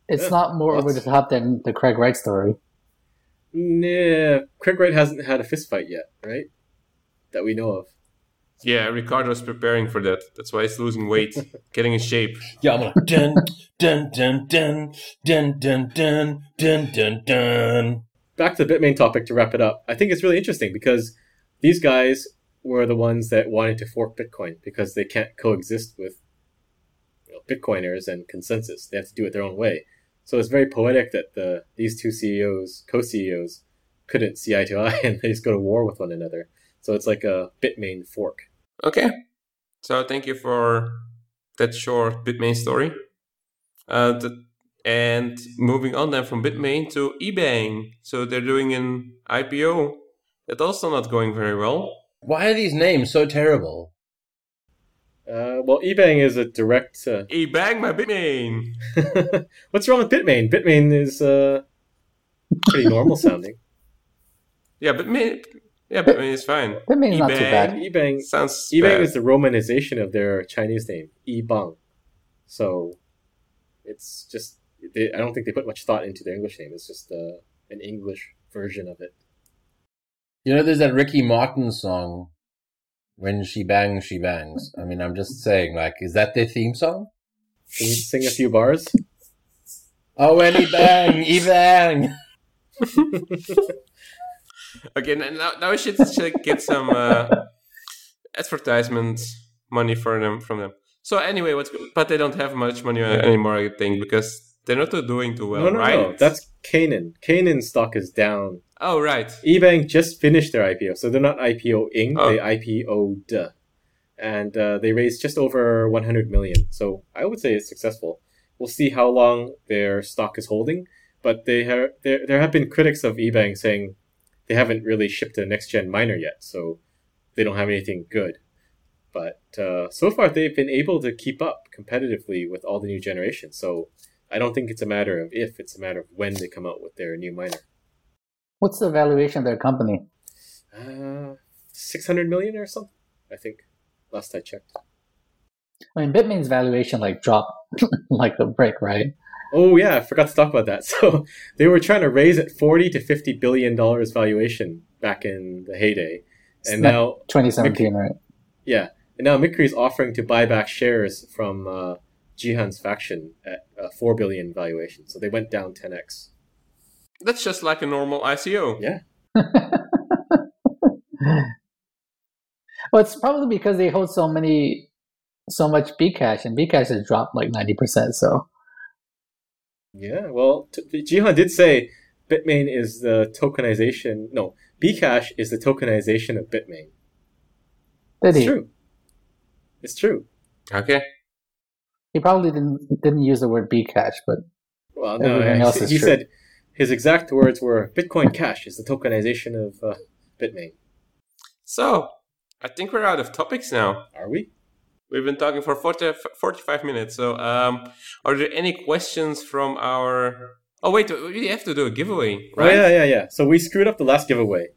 [SPEAKER 4] It's
[SPEAKER 2] Yeah,
[SPEAKER 4] not more over the top than the Craig Wright story.
[SPEAKER 2] Nah, Craig Wright hasn't had a fist fight yet, right? That we know of.
[SPEAKER 3] Yeah, Ricardo's preparing for that. That's why he's losing weight, getting in shape.
[SPEAKER 1] Yeah, I'm like dun dun dun dun dun dun dun dun dun dun.
[SPEAKER 2] back to the Bitmain topic to wrap it up. I think it's really interesting because these guys were the ones that wanted to fork Bitcoin because they can't coexist with you know, Bitcoiners and consensus. They have to do it their own way. So it's very poetic that the these two CEOs, co-CEOs, couldn't see eye to eye and they just go to war with one another. So it's like a Bitmain fork.
[SPEAKER 3] Okay. So thank you for that short Bitmain story. Uh, th- and moving on then from Bitmain to eBang. So they're doing an IPO. That's also not going very well.
[SPEAKER 1] Why are these names so terrible?
[SPEAKER 2] Uh, well, eBang is a direct. Uh,
[SPEAKER 3] eBang my Bitmain.
[SPEAKER 2] What's wrong with Bitmain? Bitmain is uh, pretty normal sounding.
[SPEAKER 3] Yeah, Bitmain. Yeah, Bitmain is fine.
[SPEAKER 4] Bitmain's not too bad.
[SPEAKER 2] eBang
[SPEAKER 3] Sounds
[SPEAKER 2] eBang
[SPEAKER 3] bad.
[SPEAKER 2] is the romanization of their Chinese name, Ebang. So it's just they, I don't think they put much thought into their English name. It's just uh, an English version of it.
[SPEAKER 1] You know, there's that Ricky Martin song, "When She Bangs, She Bangs." I mean, I'm just saying, like, is that their theme song?
[SPEAKER 2] Can you sing a few bars?
[SPEAKER 1] Oh, when he bang, he bang.
[SPEAKER 3] Okay, now, now we should, should get some uh, advertisement money for them from them. So anyway, what's but they don't have much money anymore, I think, because they're not doing too well,
[SPEAKER 2] no, no,
[SPEAKER 3] right?
[SPEAKER 2] no. That's Canaan. Canaan stock is down.
[SPEAKER 3] oh right.
[SPEAKER 2] eBang just finished their IPO, so they're not IPOing,
[SPEAKER 3] Oh.
[SPEAKER 2] they IPO'd. And uh, they raised just over 100 million. So I would say it's successful. We'll see how long their stock is holding, but they have there there have been critics of eBang saying they haven't really shipped a next gen miner yet, so they don't have anything good. But uh, so far, they've been able to keep up competitively with all the new generations. So I don't think it's a matter of if; it's a matter of when they come out with their new miner.
[SPEAKER 4] What's the valuation of their company?
[SPEAKER 2] Uh, six hundred million or something. I think last I checked.
[SPEAKER 4] I mean, Bitmain's valuation like dropped like a brick, right?
[SPEAKER 2] Oh yeah, I forgot to talk about that. So they were trying to raise at forty to fifty billion dollars valuation back in the heyday, and now
[SPEAKER 4] 2017, right?
[SPEAKER 2] yeah, and now Micree is offering to buy back shares from uh, Jihan's faction at a four billion valuation. So they went down ten x.
[SPEAKER 3] That's just like a normal ICO.
[SPEAKER 2] Yeah.
[SPEAKER 4] well, it's probably because they hold so many, so much Bcash, and Bcash has dropped like 90%. So
[SPEAKER 2] Yeah, well, t- Jihan did say Bitmain is the tokenization. No, Bcash is the tokenization of Bitmain.
[SPEAKER 4] did
[SPEAKER 2] It's
[SPEAKER 4] he?
[SPEAKER 2] true. It's true.
[SPEAKER 3] Okay.
[SPEAKER 4] He probably didn't didn't use the word Bcash, but
[SPEAKER 2] Well, no,
[SPEAKER 4] Everything else
[SPEAKER 2] he,
[SPEAKER 4] is
[SPEAKER 2] he
[SPEAKER 4] true.
[SPEAKER 2] said his exact words were Bitcoin Cash is the tokenization of uh, Bitmain.
[SPEAKER 3] So I think we're out of topics now.
[SPEAKER 2] Are we?
[SPEAKER 3] We've been talking for 40, 45 minutes. So um, are there any questions from our? Oh wait, we have to do a giveaway,
[SPEAKER 2] Oh,
[SPEAKER 3] right?
[SPEAKER 2] yeah, yeah, yeah. So we screwed up the last giveaway.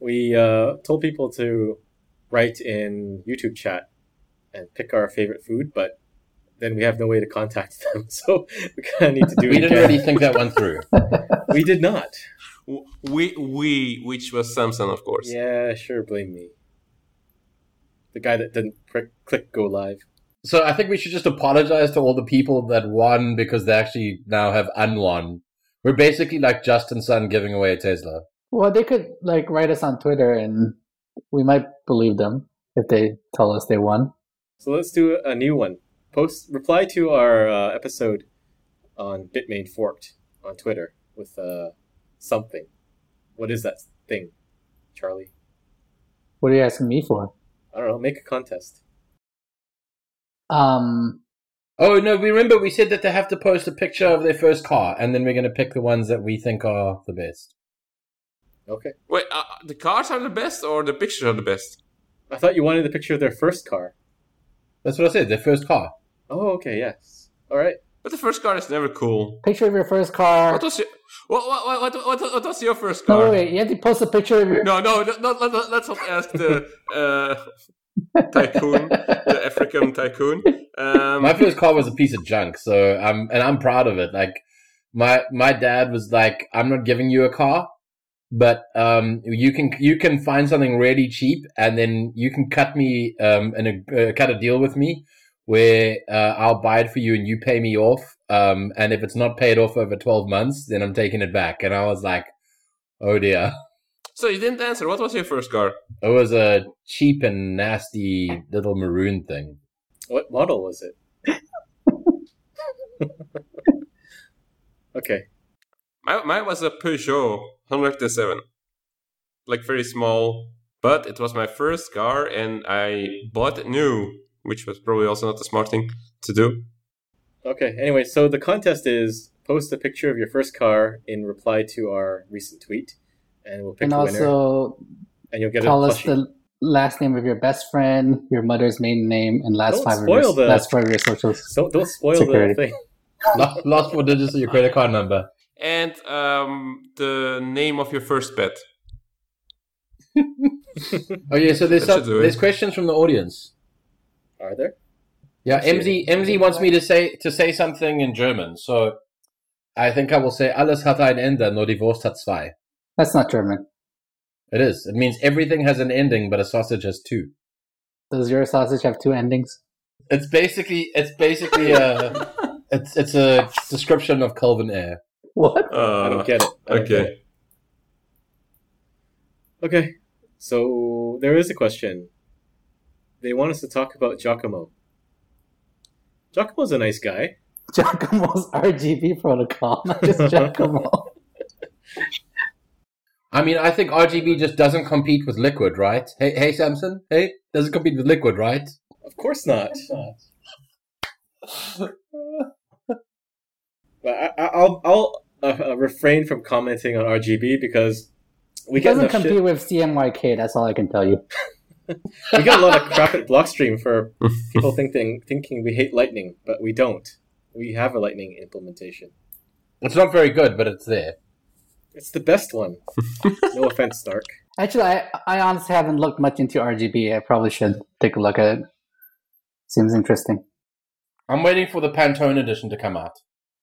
[SPEAKER 2] We uh, told people to write in YouTube chat and pick our favorite food, but then we have no way to contact them. So we kind of need to do
[SPEAKER 1] We
[SPEAKER 2] it
[SPEAKER 1] didn't
[SPEAKER 2] again.
[SPEAKER 1] really think that one through.
[SPEAKER 2] We did not.
[SPEAKER 3] We we which was Samson, of course.
[SPEAKER 2] Yeah, sure, blame me. The guy that didn't prick, click go live.
[SPEAKER 1] So I think we should just apologize to all the people that won because they actually now have unwon We're basically like Justin Sun giving away a Tesla.
[SPEAKER 4] Well, they could like write us on Twitter, and we might believe them if they tell us they won.
[SPEAKER 2] So let's do a new one. Post reply to our uh, episode on Bitmain Forked on Twitter with uh, something. What is that thing, Charlie?
[SPEAKER 4] What are you asking me for?
[SPEAKER 2] I don't know. Make a contest.
[SPEAKER 4] Um,
[SPEAKER 1] Oh no, we remember we said that they have to post a picture of their first car, and then we're going to pick the ones that we think are the best.
[SPEAKER 2] Okay.
[SPEAKER 3] Wait, uh, the cars are the best or the pictures are the best?
[SPEAKER 2] I thought you wanted the picture of their first car.
[SPEAKER 1] That's what I said. Their first car.
[SPEAKER 2] Oh, okay. Yes. All right.
[SPEAKER 3] But the first car is never cool.
[SPEAKER 4] picture of your first car.
[SPEAKER 3] What was your what what what what, what, what was your first car?
[SPEAKER 4] wait, wait, you have to post a picture of your.
[SPEAKER 3] No, no, no, no, no, let's not ask the uh, tycoon, the African tycoon. Um,
[SPEAKER 1] My first car was a piece of junk, so I'm and I'm proud of it. Like my my dad was like, "I'm not giving you a car, but um, you can you can find something really cheap, and then you can cut me um and uh, cut a deal with me where uh, I'll buy it for you and you pay me off. Um, and if it's not paid off over 12 months, then I'm taking it back." And I was like, "Oh dear."
[SPEAKER 3] so you didn't answer. What was your first car?
[SPEAKER 1] It was a cheap and nasty little maroon thing.
[SPEAKER 2] What model was it? okay.
[SPEAKER 3] My, mine was a Peugeot 107. Like very small, but it was my first car and I bought it new, which was probably also not the smart thing to do.
[SPEAKER 2] Okay. Anyway, so the contest is post a picture of your first car in reply to our recent tweet, and we'll pick
[SPEAKER 4] and
[SPEAKER 2] a winner,
[SPEAKER 4] also
[SPEAKER 2] and you'll get
[SPEAKER 4] tell
[SPEAKER 2] a
[SPEAKER 4] us the last name of your best friend, your mother's maiden name, and last
[SPEAKER 2] Don't
[SPEAKER 4] five of your
[SPEAKER 2] spoil the-
[SPEAKER 4] last five of your socials.
[SPEAKER 2] So don't spoil
[SPEAKER 4] Security.
[SPEAKER 2] the thing.
[SPEAKER 1] last, last four digits of your credit card number.
[SPEAKER 3] And um, the name of your first pet.
[SPEAKER 1] Oh yeah, so there's some,
[SPEAKER 3] should do it.
[SPEAKER 1] there's questions from the audience.
[SPEAKER 2] Are there?
[SPEAKER 1] Yeah,
[SPEAKER 2] Let's.
[SPEAKER 1] MZ MZ wants me to say to say something in German, so I think I will say alles hat ein Ende, nur die Wurst hat zwei.
[SPEAKER 4] That's not German.
[SPEAKER 1] It is. It means everything has an ending, but a sausage has two.
[SPEAKER 4] Does your sausage have two endings?
[SPEAKER 1] It's basically it's basically a it's it's a description of Calvin Ayre.
[SPEAKER 4] What?
[SPEAKER 3] Uh,
[SPEAKER 2] I don't get it. Don't get
[SPEAKER 3] okay.
[SPEAKER 2] it. Okay. So there is a question. They want us to talk about Giacomo. Giacomo's a nice guy.
[SPEAKER 4] Giacomo's RGB protocol, not just Giacomo.
[SPEAKER 1] I mean, I think RGB just doesn't compete with Liquid, right? Hey, hey, Samson, hey, doesn't compete with Liquid, right?
[SPEAKER 2] Of course not. But I, I- I'll I'll uh, uh, refrain from commenting on RGB because we
[SPEAKER 4] it doesn't
[SPEAKER 2] enough
[SPEAKER 4] compete
[SPEAKER 2] shit.
[SPEAKER 4] with CMYK. That's all I can tell you.
[SPEAKER 2] We got a lot of crap at Blockstream for people thinking thinking we hate Lightning, but we don't. We have a Lightning implementation.
[SPEAKER 1] It's not very good, but it's there.
[SPEAKER 2] It's the best one. No offense, Stark.
[SPEAKER 4] Actually, I, I honestly haven't looked much into RGB. I probably should take a look at it. Seems interesting.
[SPEAKER 1] I'm waiting for the Pantone edition to come out.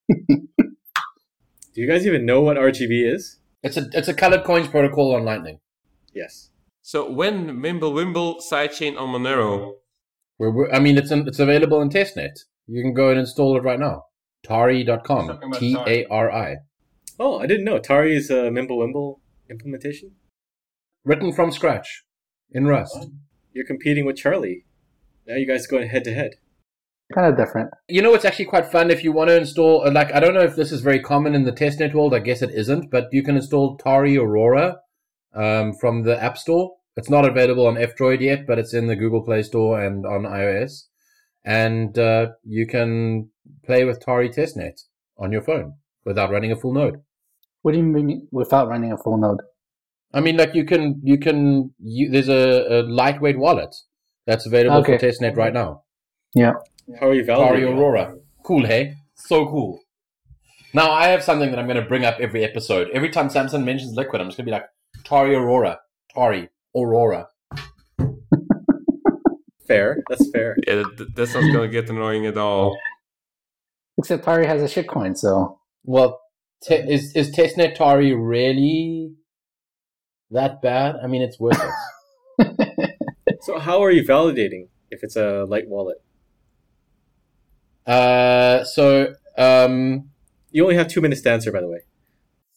[SPEAKER 2] Do you guys even know what RGB is?
[SPEAKER 1] It's a it's a colored coins protocol on Lightning.
[SPEAKER 2] Yes.
[SPEAKER 3] So when Mimble Wimble sidechain on Monero,
[SPEAKER 1] We're, we're- I mean, it's in, it's available in testnet. You can go and install it right now. Tari.com.
[SPEAKER 3] Talking about
[SPEAKER 1] T A R I.
[SPEAKER 2] Oh, I didn't know. Tari is a Mimblewimble implementation.
[SPEAKER 1] Written from scratch in Rust.
[SPEAKER 2] You're competing with Charlie. Now you guys are going head to head.
[SPEAKER 4] Kind of different.
[SPEAKER 1] You know, it's actually quite fun if you want to install. uh, Like, I don't know if this is very common in the testnet world. I guess it isn't, but you can install Tari Aurora um, from the App Store. It's not available on F-Droid yet, but it's in the Google Play Store and on iOS. And uh, you can play with Tari testnet on your phone without running a full node.
[SPEAKER 4] What do you mean without running a full node?
[SPEAKER 1] I mean, like you can, you can, you, there's a, a lightweight wallet that's available
[SPEAKER 4] Okay.
[SPEAKER 1] for testnet right now. Yeah.
[SPEAKER 2] How are you
[SPEAKER 1] Tari
[SPEAKER 2] validating?
[SPEAKER 1] Aurora. Cool, hey? So cool. Now, I have something that I'm going to bring up every episode. Every time Samson mentions liquid, I'm just going to be like, Tari Aurora. Tari Aurora.
[SPEAKER 2] Fair. That's fair.
[SPEAKER 3] yeah, that, that's not gonna get annoying at all.
[SPEAKER 4] Except Tari has a shitcoin, so
[SPEAKER 1] Well, te- is, is testnet Tari really that bad? I mean, it's worth it.
[SPEAKER 2] So how are you validating if it's a light wallet?
[SPEAKER 1] uh, so, um,
[SPEAKER 2] You only have two minutes to answer, by the way.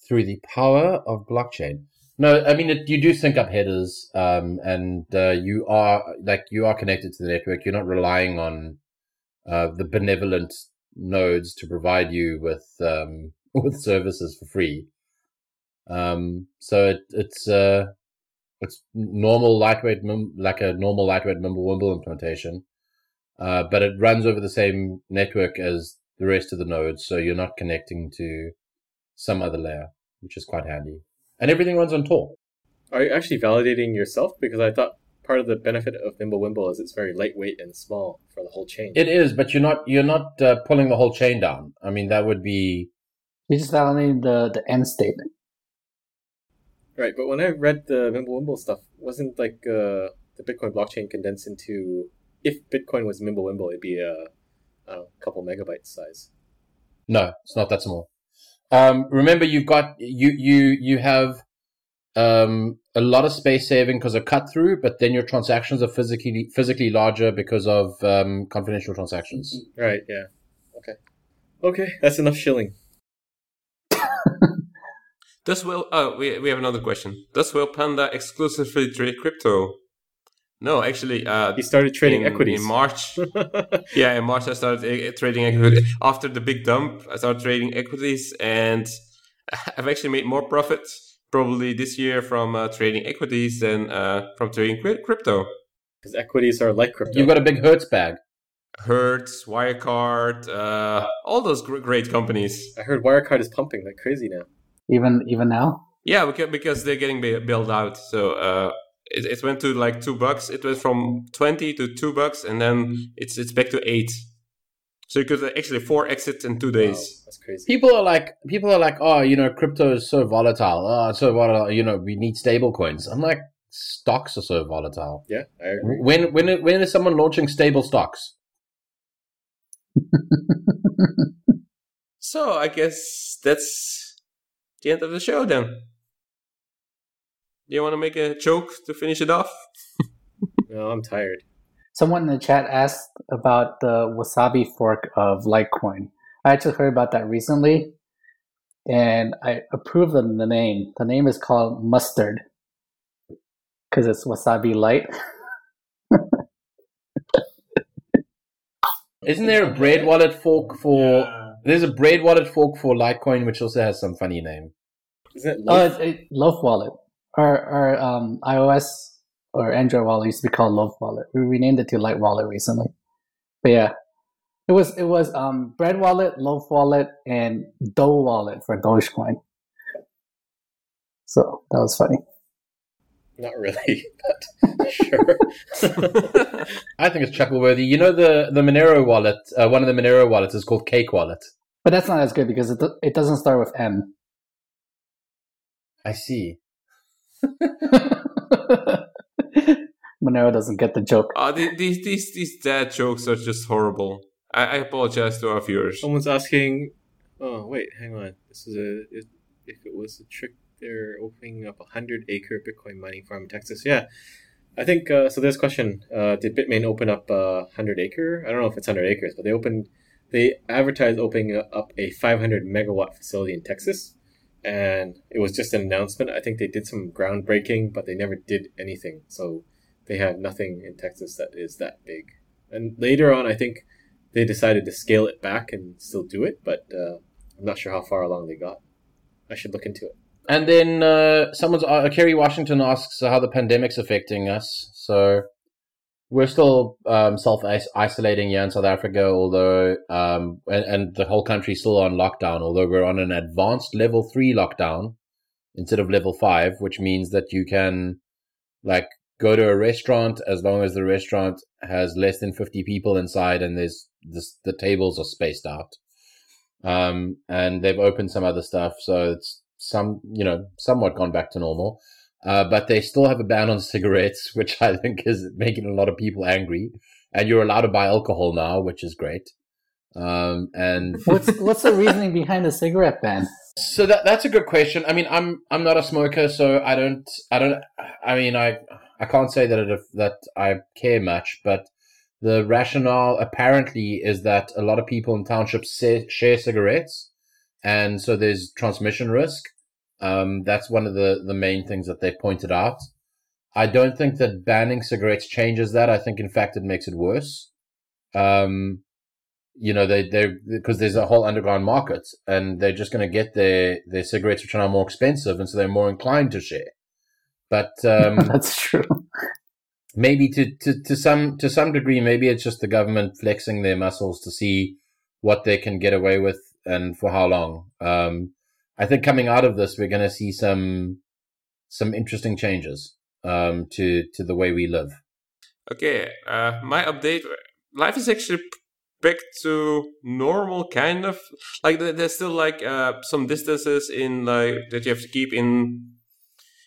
[SPEAKER 1] through the power of blockchain. No, I mean it, you do sync up headers, um, and uh, you are like you are connected to the network. You're not relying on uh, the benevolent nodes to provide you with um, with services for free. Um, so it, it's uh, it's normal lightweight, mim- like a normal lightweight Mimblewimble implementation, uh, but it runs over the same network as the rest of the nodes, so you're not connecting to some other layer, which is quite handy. And everything runs on Tor.
[SPEAKER 2] Are you actually validating yourself? Because I thought part of the benefit of Mimblewimble is it's very lightweight and small for the whole chain.
[SPEAKER 1] It is, but you're not you're not uh, pulling the whole chain down. I mean, that would be
[SPEAKER 4] You just validating the the end state.
[SPEAKER 2] Right, but when I read the Mimblewimble stuff, wasn't like uh, the Bitcoin blockchain condensed into if Bitcoin was Mimblewimble, it'd be a, a couple megabytes size.
[SPEAKER 1] no, it's not that small. Um, remember, you've got you you you have um, a lot of space saving because of cut through, but then your transactions are physically physically larger because of um, confidential transactions.
[SPEAKER 2] Right, yeah. Okay. Okay, that's enough shilling.
[SPEAKER 3] Does Will? Oh, we we have another question. Does Whale Panda exclusively trade crypto? No, actually, uh,
[SPEAKER 2] He started trading
[SPEAKER 3] in,
[SPEAKER 2] equities.
[SPEAKER 3] in March. yeah, in March I started uh, trading equity. After the big dump, I started trading equities, and I've actually made more profit probably this year from uh, trading equities than uh, from trading crypto.
[SPEAKER 2] Because equities are like crypto.
[SPEAKER 1] You've got a big Hertz bag.
[SPEAKER 3] Hertz, Wirecard, uh, all those great companies.
[SPEAKER 2] I heard Wirecard is pumping like crazy now.
[SPEAKER 4] Even even now.
[SPEAKER 3] Yeah, because, because they're getting ba- bailed out. So uh, it, it went to like two bucks. It went from twenty to two bucks, and then it's it's back to eight. So you could uh, actually four exits in two
[SPEAKER 2] Wow,
[SPEAKER 3] days.
[SPEAKER 2] that's crazy.
[SPEAKER 1] People are like, people are like, oh, you know, crypto is so volatile. Oh, it's so volatile. You know, we need stable coins. I'm like, stocks are so volatile.
[SPEAKER 2] Yeah, I agree.
[SPEAKER 1] When when when is someone launching stable stocks?
[SPEAKER 3] So I guess that's the end of the show then. Do you want to make a joke to finish it off?
[SPEAKER 2] No, I'm tired.
[SPEAKER 4] Someone in the chat asked about the Wasabi fork of Litecoin. I actually heard about that recently, and I approve of the name. The name is called Mustard because it's Wasabi Light.
[SPEAKER 1] Isn't there a bread wallet fork for? There's a bread wallet fork for Litecoin, which also has some funny name.
[SPEAKER 2] Isn't it
[SPEAKER 4] Oh,
[SPEAKER 2] loaf?
[SPEAKER 4] it's it, Loaf Wallet. Our our um, iOS or Android wallet used to be called Loaf Wallet. We renamed it to Light Wallet recently. But yeah, it was it was um, Bread Wallet, Loaf Wallet, and Dough Wallet for Dogecoin. So that was funny.
[SPEAKER 2] Not really, but sure.
[SPEAKER 1] I think it's chuckleworthy. You know the the Monero wallet. Uh, one of the Monero wallets is called Cake Wallet.
[SPEAKER 4] But that's not as good because it it doesn't start with M.
[SPEAKER 1] I see.
[SPEAKER 4] Monero doesn't get the joke.
[SPEAKER 3] Uh, these these these dad jokes are just horrible. I, I apologize to our viewers.
[SPEAKER 2] Someone's asking. Oh wait, hang on. This is a. If, if it was a trick, they're opening up a hundred acre Bitcoin mining farm in Texas. Yeah, I think uh, so. There's a question. Uh, did Bitmain open up a hundred acre? I don't know if it's hundred acres, but they opened. They advertised opening up a 500 megawatt facility in Texas, and it was just an announcement. I think they did some groundbreaking, but they never did anything. So they have nothing in Texas that is that big. And later on, I think they decided to scale it back and still do it, but uh, I'm not sure how far along they got. I should look into it.
[SPEAKER 1] And then uh, someone's uh, Kerry Washington asks how the pandemic's affecting us. So we're still um, self isolating here in South Africa, although um, and, and the whole country's still on lockdown. Although we're on an advanced level three lockdown instead of level five, which means that you can like go to a restaurant as long as the restaurant has less than fifty people inside and there's this, the tables are spaced out. Um, and they've opened some other stuff, so it's some you know somewhat gone back to normal. Uh, but they still have a ban on cigarettes, which I think is making a lot of people angry. And you're allowed to buy alcohol now, which is great. Um, and
[SPEAKER 4] What's what's the reasoning behind the cigarette ban?
[SPEAKER 1] so that that's a good question. I mean, I'm I'm not a smoker, so I don't I don't I mean I I can't say that it, that I care much, but the rationale apparently is that a lot of people in townships share cigarettes, and so there's transmission risk. Um, that's one of the, the main things that they pointed out. I don't think that banning cigarettes changes that. I think, in fact, it makes it worse. Um, you know, they, they, because there's a whole underground market and they're just going to get their, their cigarettes, which are now more expensive. And so they're more inclined to share. But, um,
[SPEAKER 4] That's true.
[SPEAKER 1] maybe to, to, to some, to some degree, maybe it's just the government flexing their muscles to see what they can get away with and for how long. Um, I think coming out of this, we're going to see some, some interesting changes, um, to, to the way we live.
[SPEAKER 3] Okay, uh, my update. Life is actually back to normal, kind of. Like there's still like uh, some distances in like that you have to keep in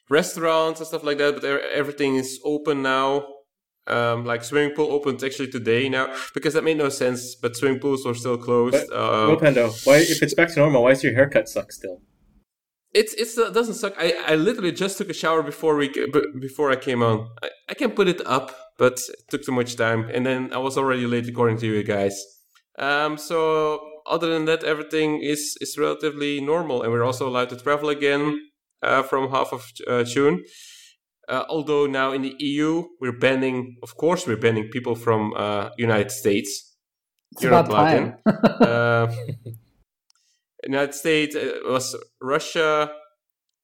[SPEAKER 3] restaurants and stuff like that. But everything is open now. Um, like swimming pool opened actually today now because that made no sense. But swimming pools are still closed.
[SPEAKER 2] But-
[SPEAKER 3] um,
[SPEAKER 2] Whale Panda, why if it's back to normal, why does your haircut suck still?
[SPEAKER 3] It's it's it doesn't suck. I, I literally just took a shower before we before I came on. I, I can put it up, but it took too much time, and then I was already late according to you guys. Um, so other than that, everything is is relatively normal, and we're also allowed to travel again uh, from half of uh, June. Uh, although now in the EU, we're banning, of course, we're banning people from uh, United States.
[SPEAKER 4] It's
[SPEAKER 3] You're not allowed. Uh, United States uh, was Russia,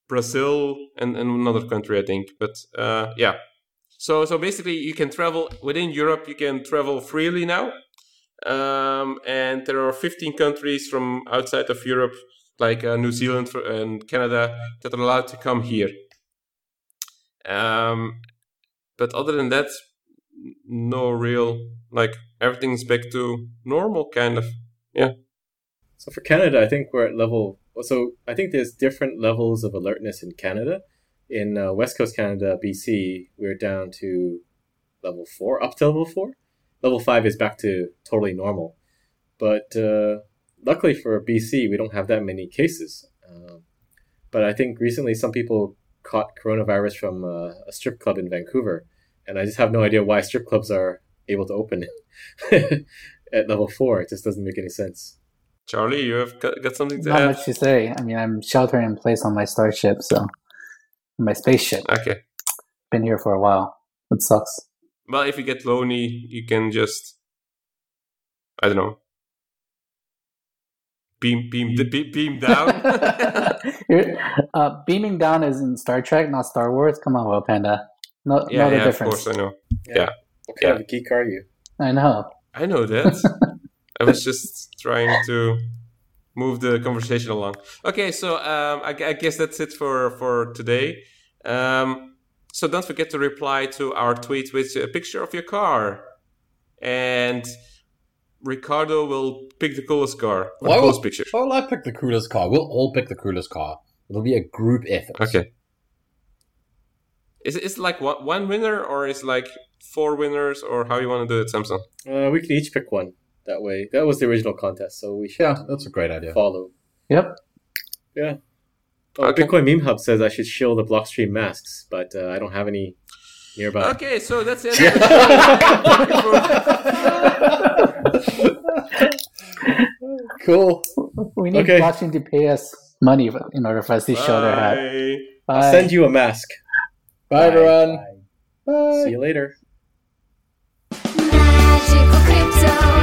[SPEAKER 3] Brazil, and, and another country, I think. But uh, yeah, so so basically, you can travel within Europe. You can travel freely now, um, and there are 15 countries from outside of Europe, like uh, New Zealand and Canada, that are allowed to come here. Um, but other than that, no real like everything's back to normal, kind of. Yeah.
[SPEAKER 2] So for Canada, I think we're at level. So I think there's different levels of alertness in Canada. In uh, West Coast Canada, BC, we're down to level four, up to level four. Level five is back to totally normal. But uh, luckily for BC, we don't have that many cases. Um, but I think recently some people caught coronavirus from uh, a strip club in Vancouver, and I just have no idea why strip clubs are able to open at level four. It just doesn't make any sense.
[SPEAKER 3] Charlie, you have got, got something to
[SPEAKER 4] Not
[SPEAKER 3] add?
[SPEAKER 4] much to say. I mean, I'm sheltering in place on my starship, so my spaceship.
[SPEAKER 3] Okay.
[SPEAKER 4] Been here for a while. It sucks.
[SPEAKER 3] Well, if you get lonely, you can just, I don't know, beam, beam, beam, beam down.
[SPEAKER 4] Uh, beaming down is in Star Trek, not Star Wars. Come on, Whale Panda. No,
[SPEAKER 3] yeah,
[SPEAKER 4] no the
[SPEAKER 3] yeah, of
[SPEAKER 4] difference.
[SPEAKER 3] course, I know.
[SPEAKER 2] yeah What kind of a geek are you?
[SPEAKER 4] I know.
[SPEAKER 3] I know that. I was just trying to move the conversation along. Okay, so um, I, I guess that's it for for today. Um, so don't forget to reply to our tweet with a picture of your car, and Ricardo will pick the coolest car.
[SPEAKER 1] Why
[SPEAKER 3] the
[SPEAKER 1] will-
[SPEAKER 3] coolest picture.
[SPEAKER 1] Why will I pick the coolest car? We'll all pick the coolest car. It'll be a group effort.
[SPEAKER 3] Okay. Is it is it like one, one winner or is it like four winners or how you want to do it, Samson?
[SPEAKER 2] Uh, we can each pick one. That way, that was the original contest, so we should
[SPEAKER 1] Yeah, that's a great idea.
[SPEAKER 2] follow.
[SPEAKER 4] Yep.
[SPEAKER 2] Oh,
[SPEAKER 3] Okay.
[SPEAKER 2] Bitcoin Meme Hub says I should shill the Blockstream masks, but uh, I don't have any nearby.
[SPEAKER 3] Okay, so that's it.
[SPEAKER 1] Cool.
[SPEAKER 4] We need
[SPEAKER 2] Okay.
[SPEAKER 4] blockchain to pay us money in order for us to show their hat.
[SPEAKER 3] Bye.
[SPEAKER 2] I'll send you a mask.
[SPEAKER 1] Bye, everyone.
[SPEAKER 2] Bye.
[SPEAKER 1] Bye.
[SPEAKER 2] See you later.
[SPEAKER 5] Magical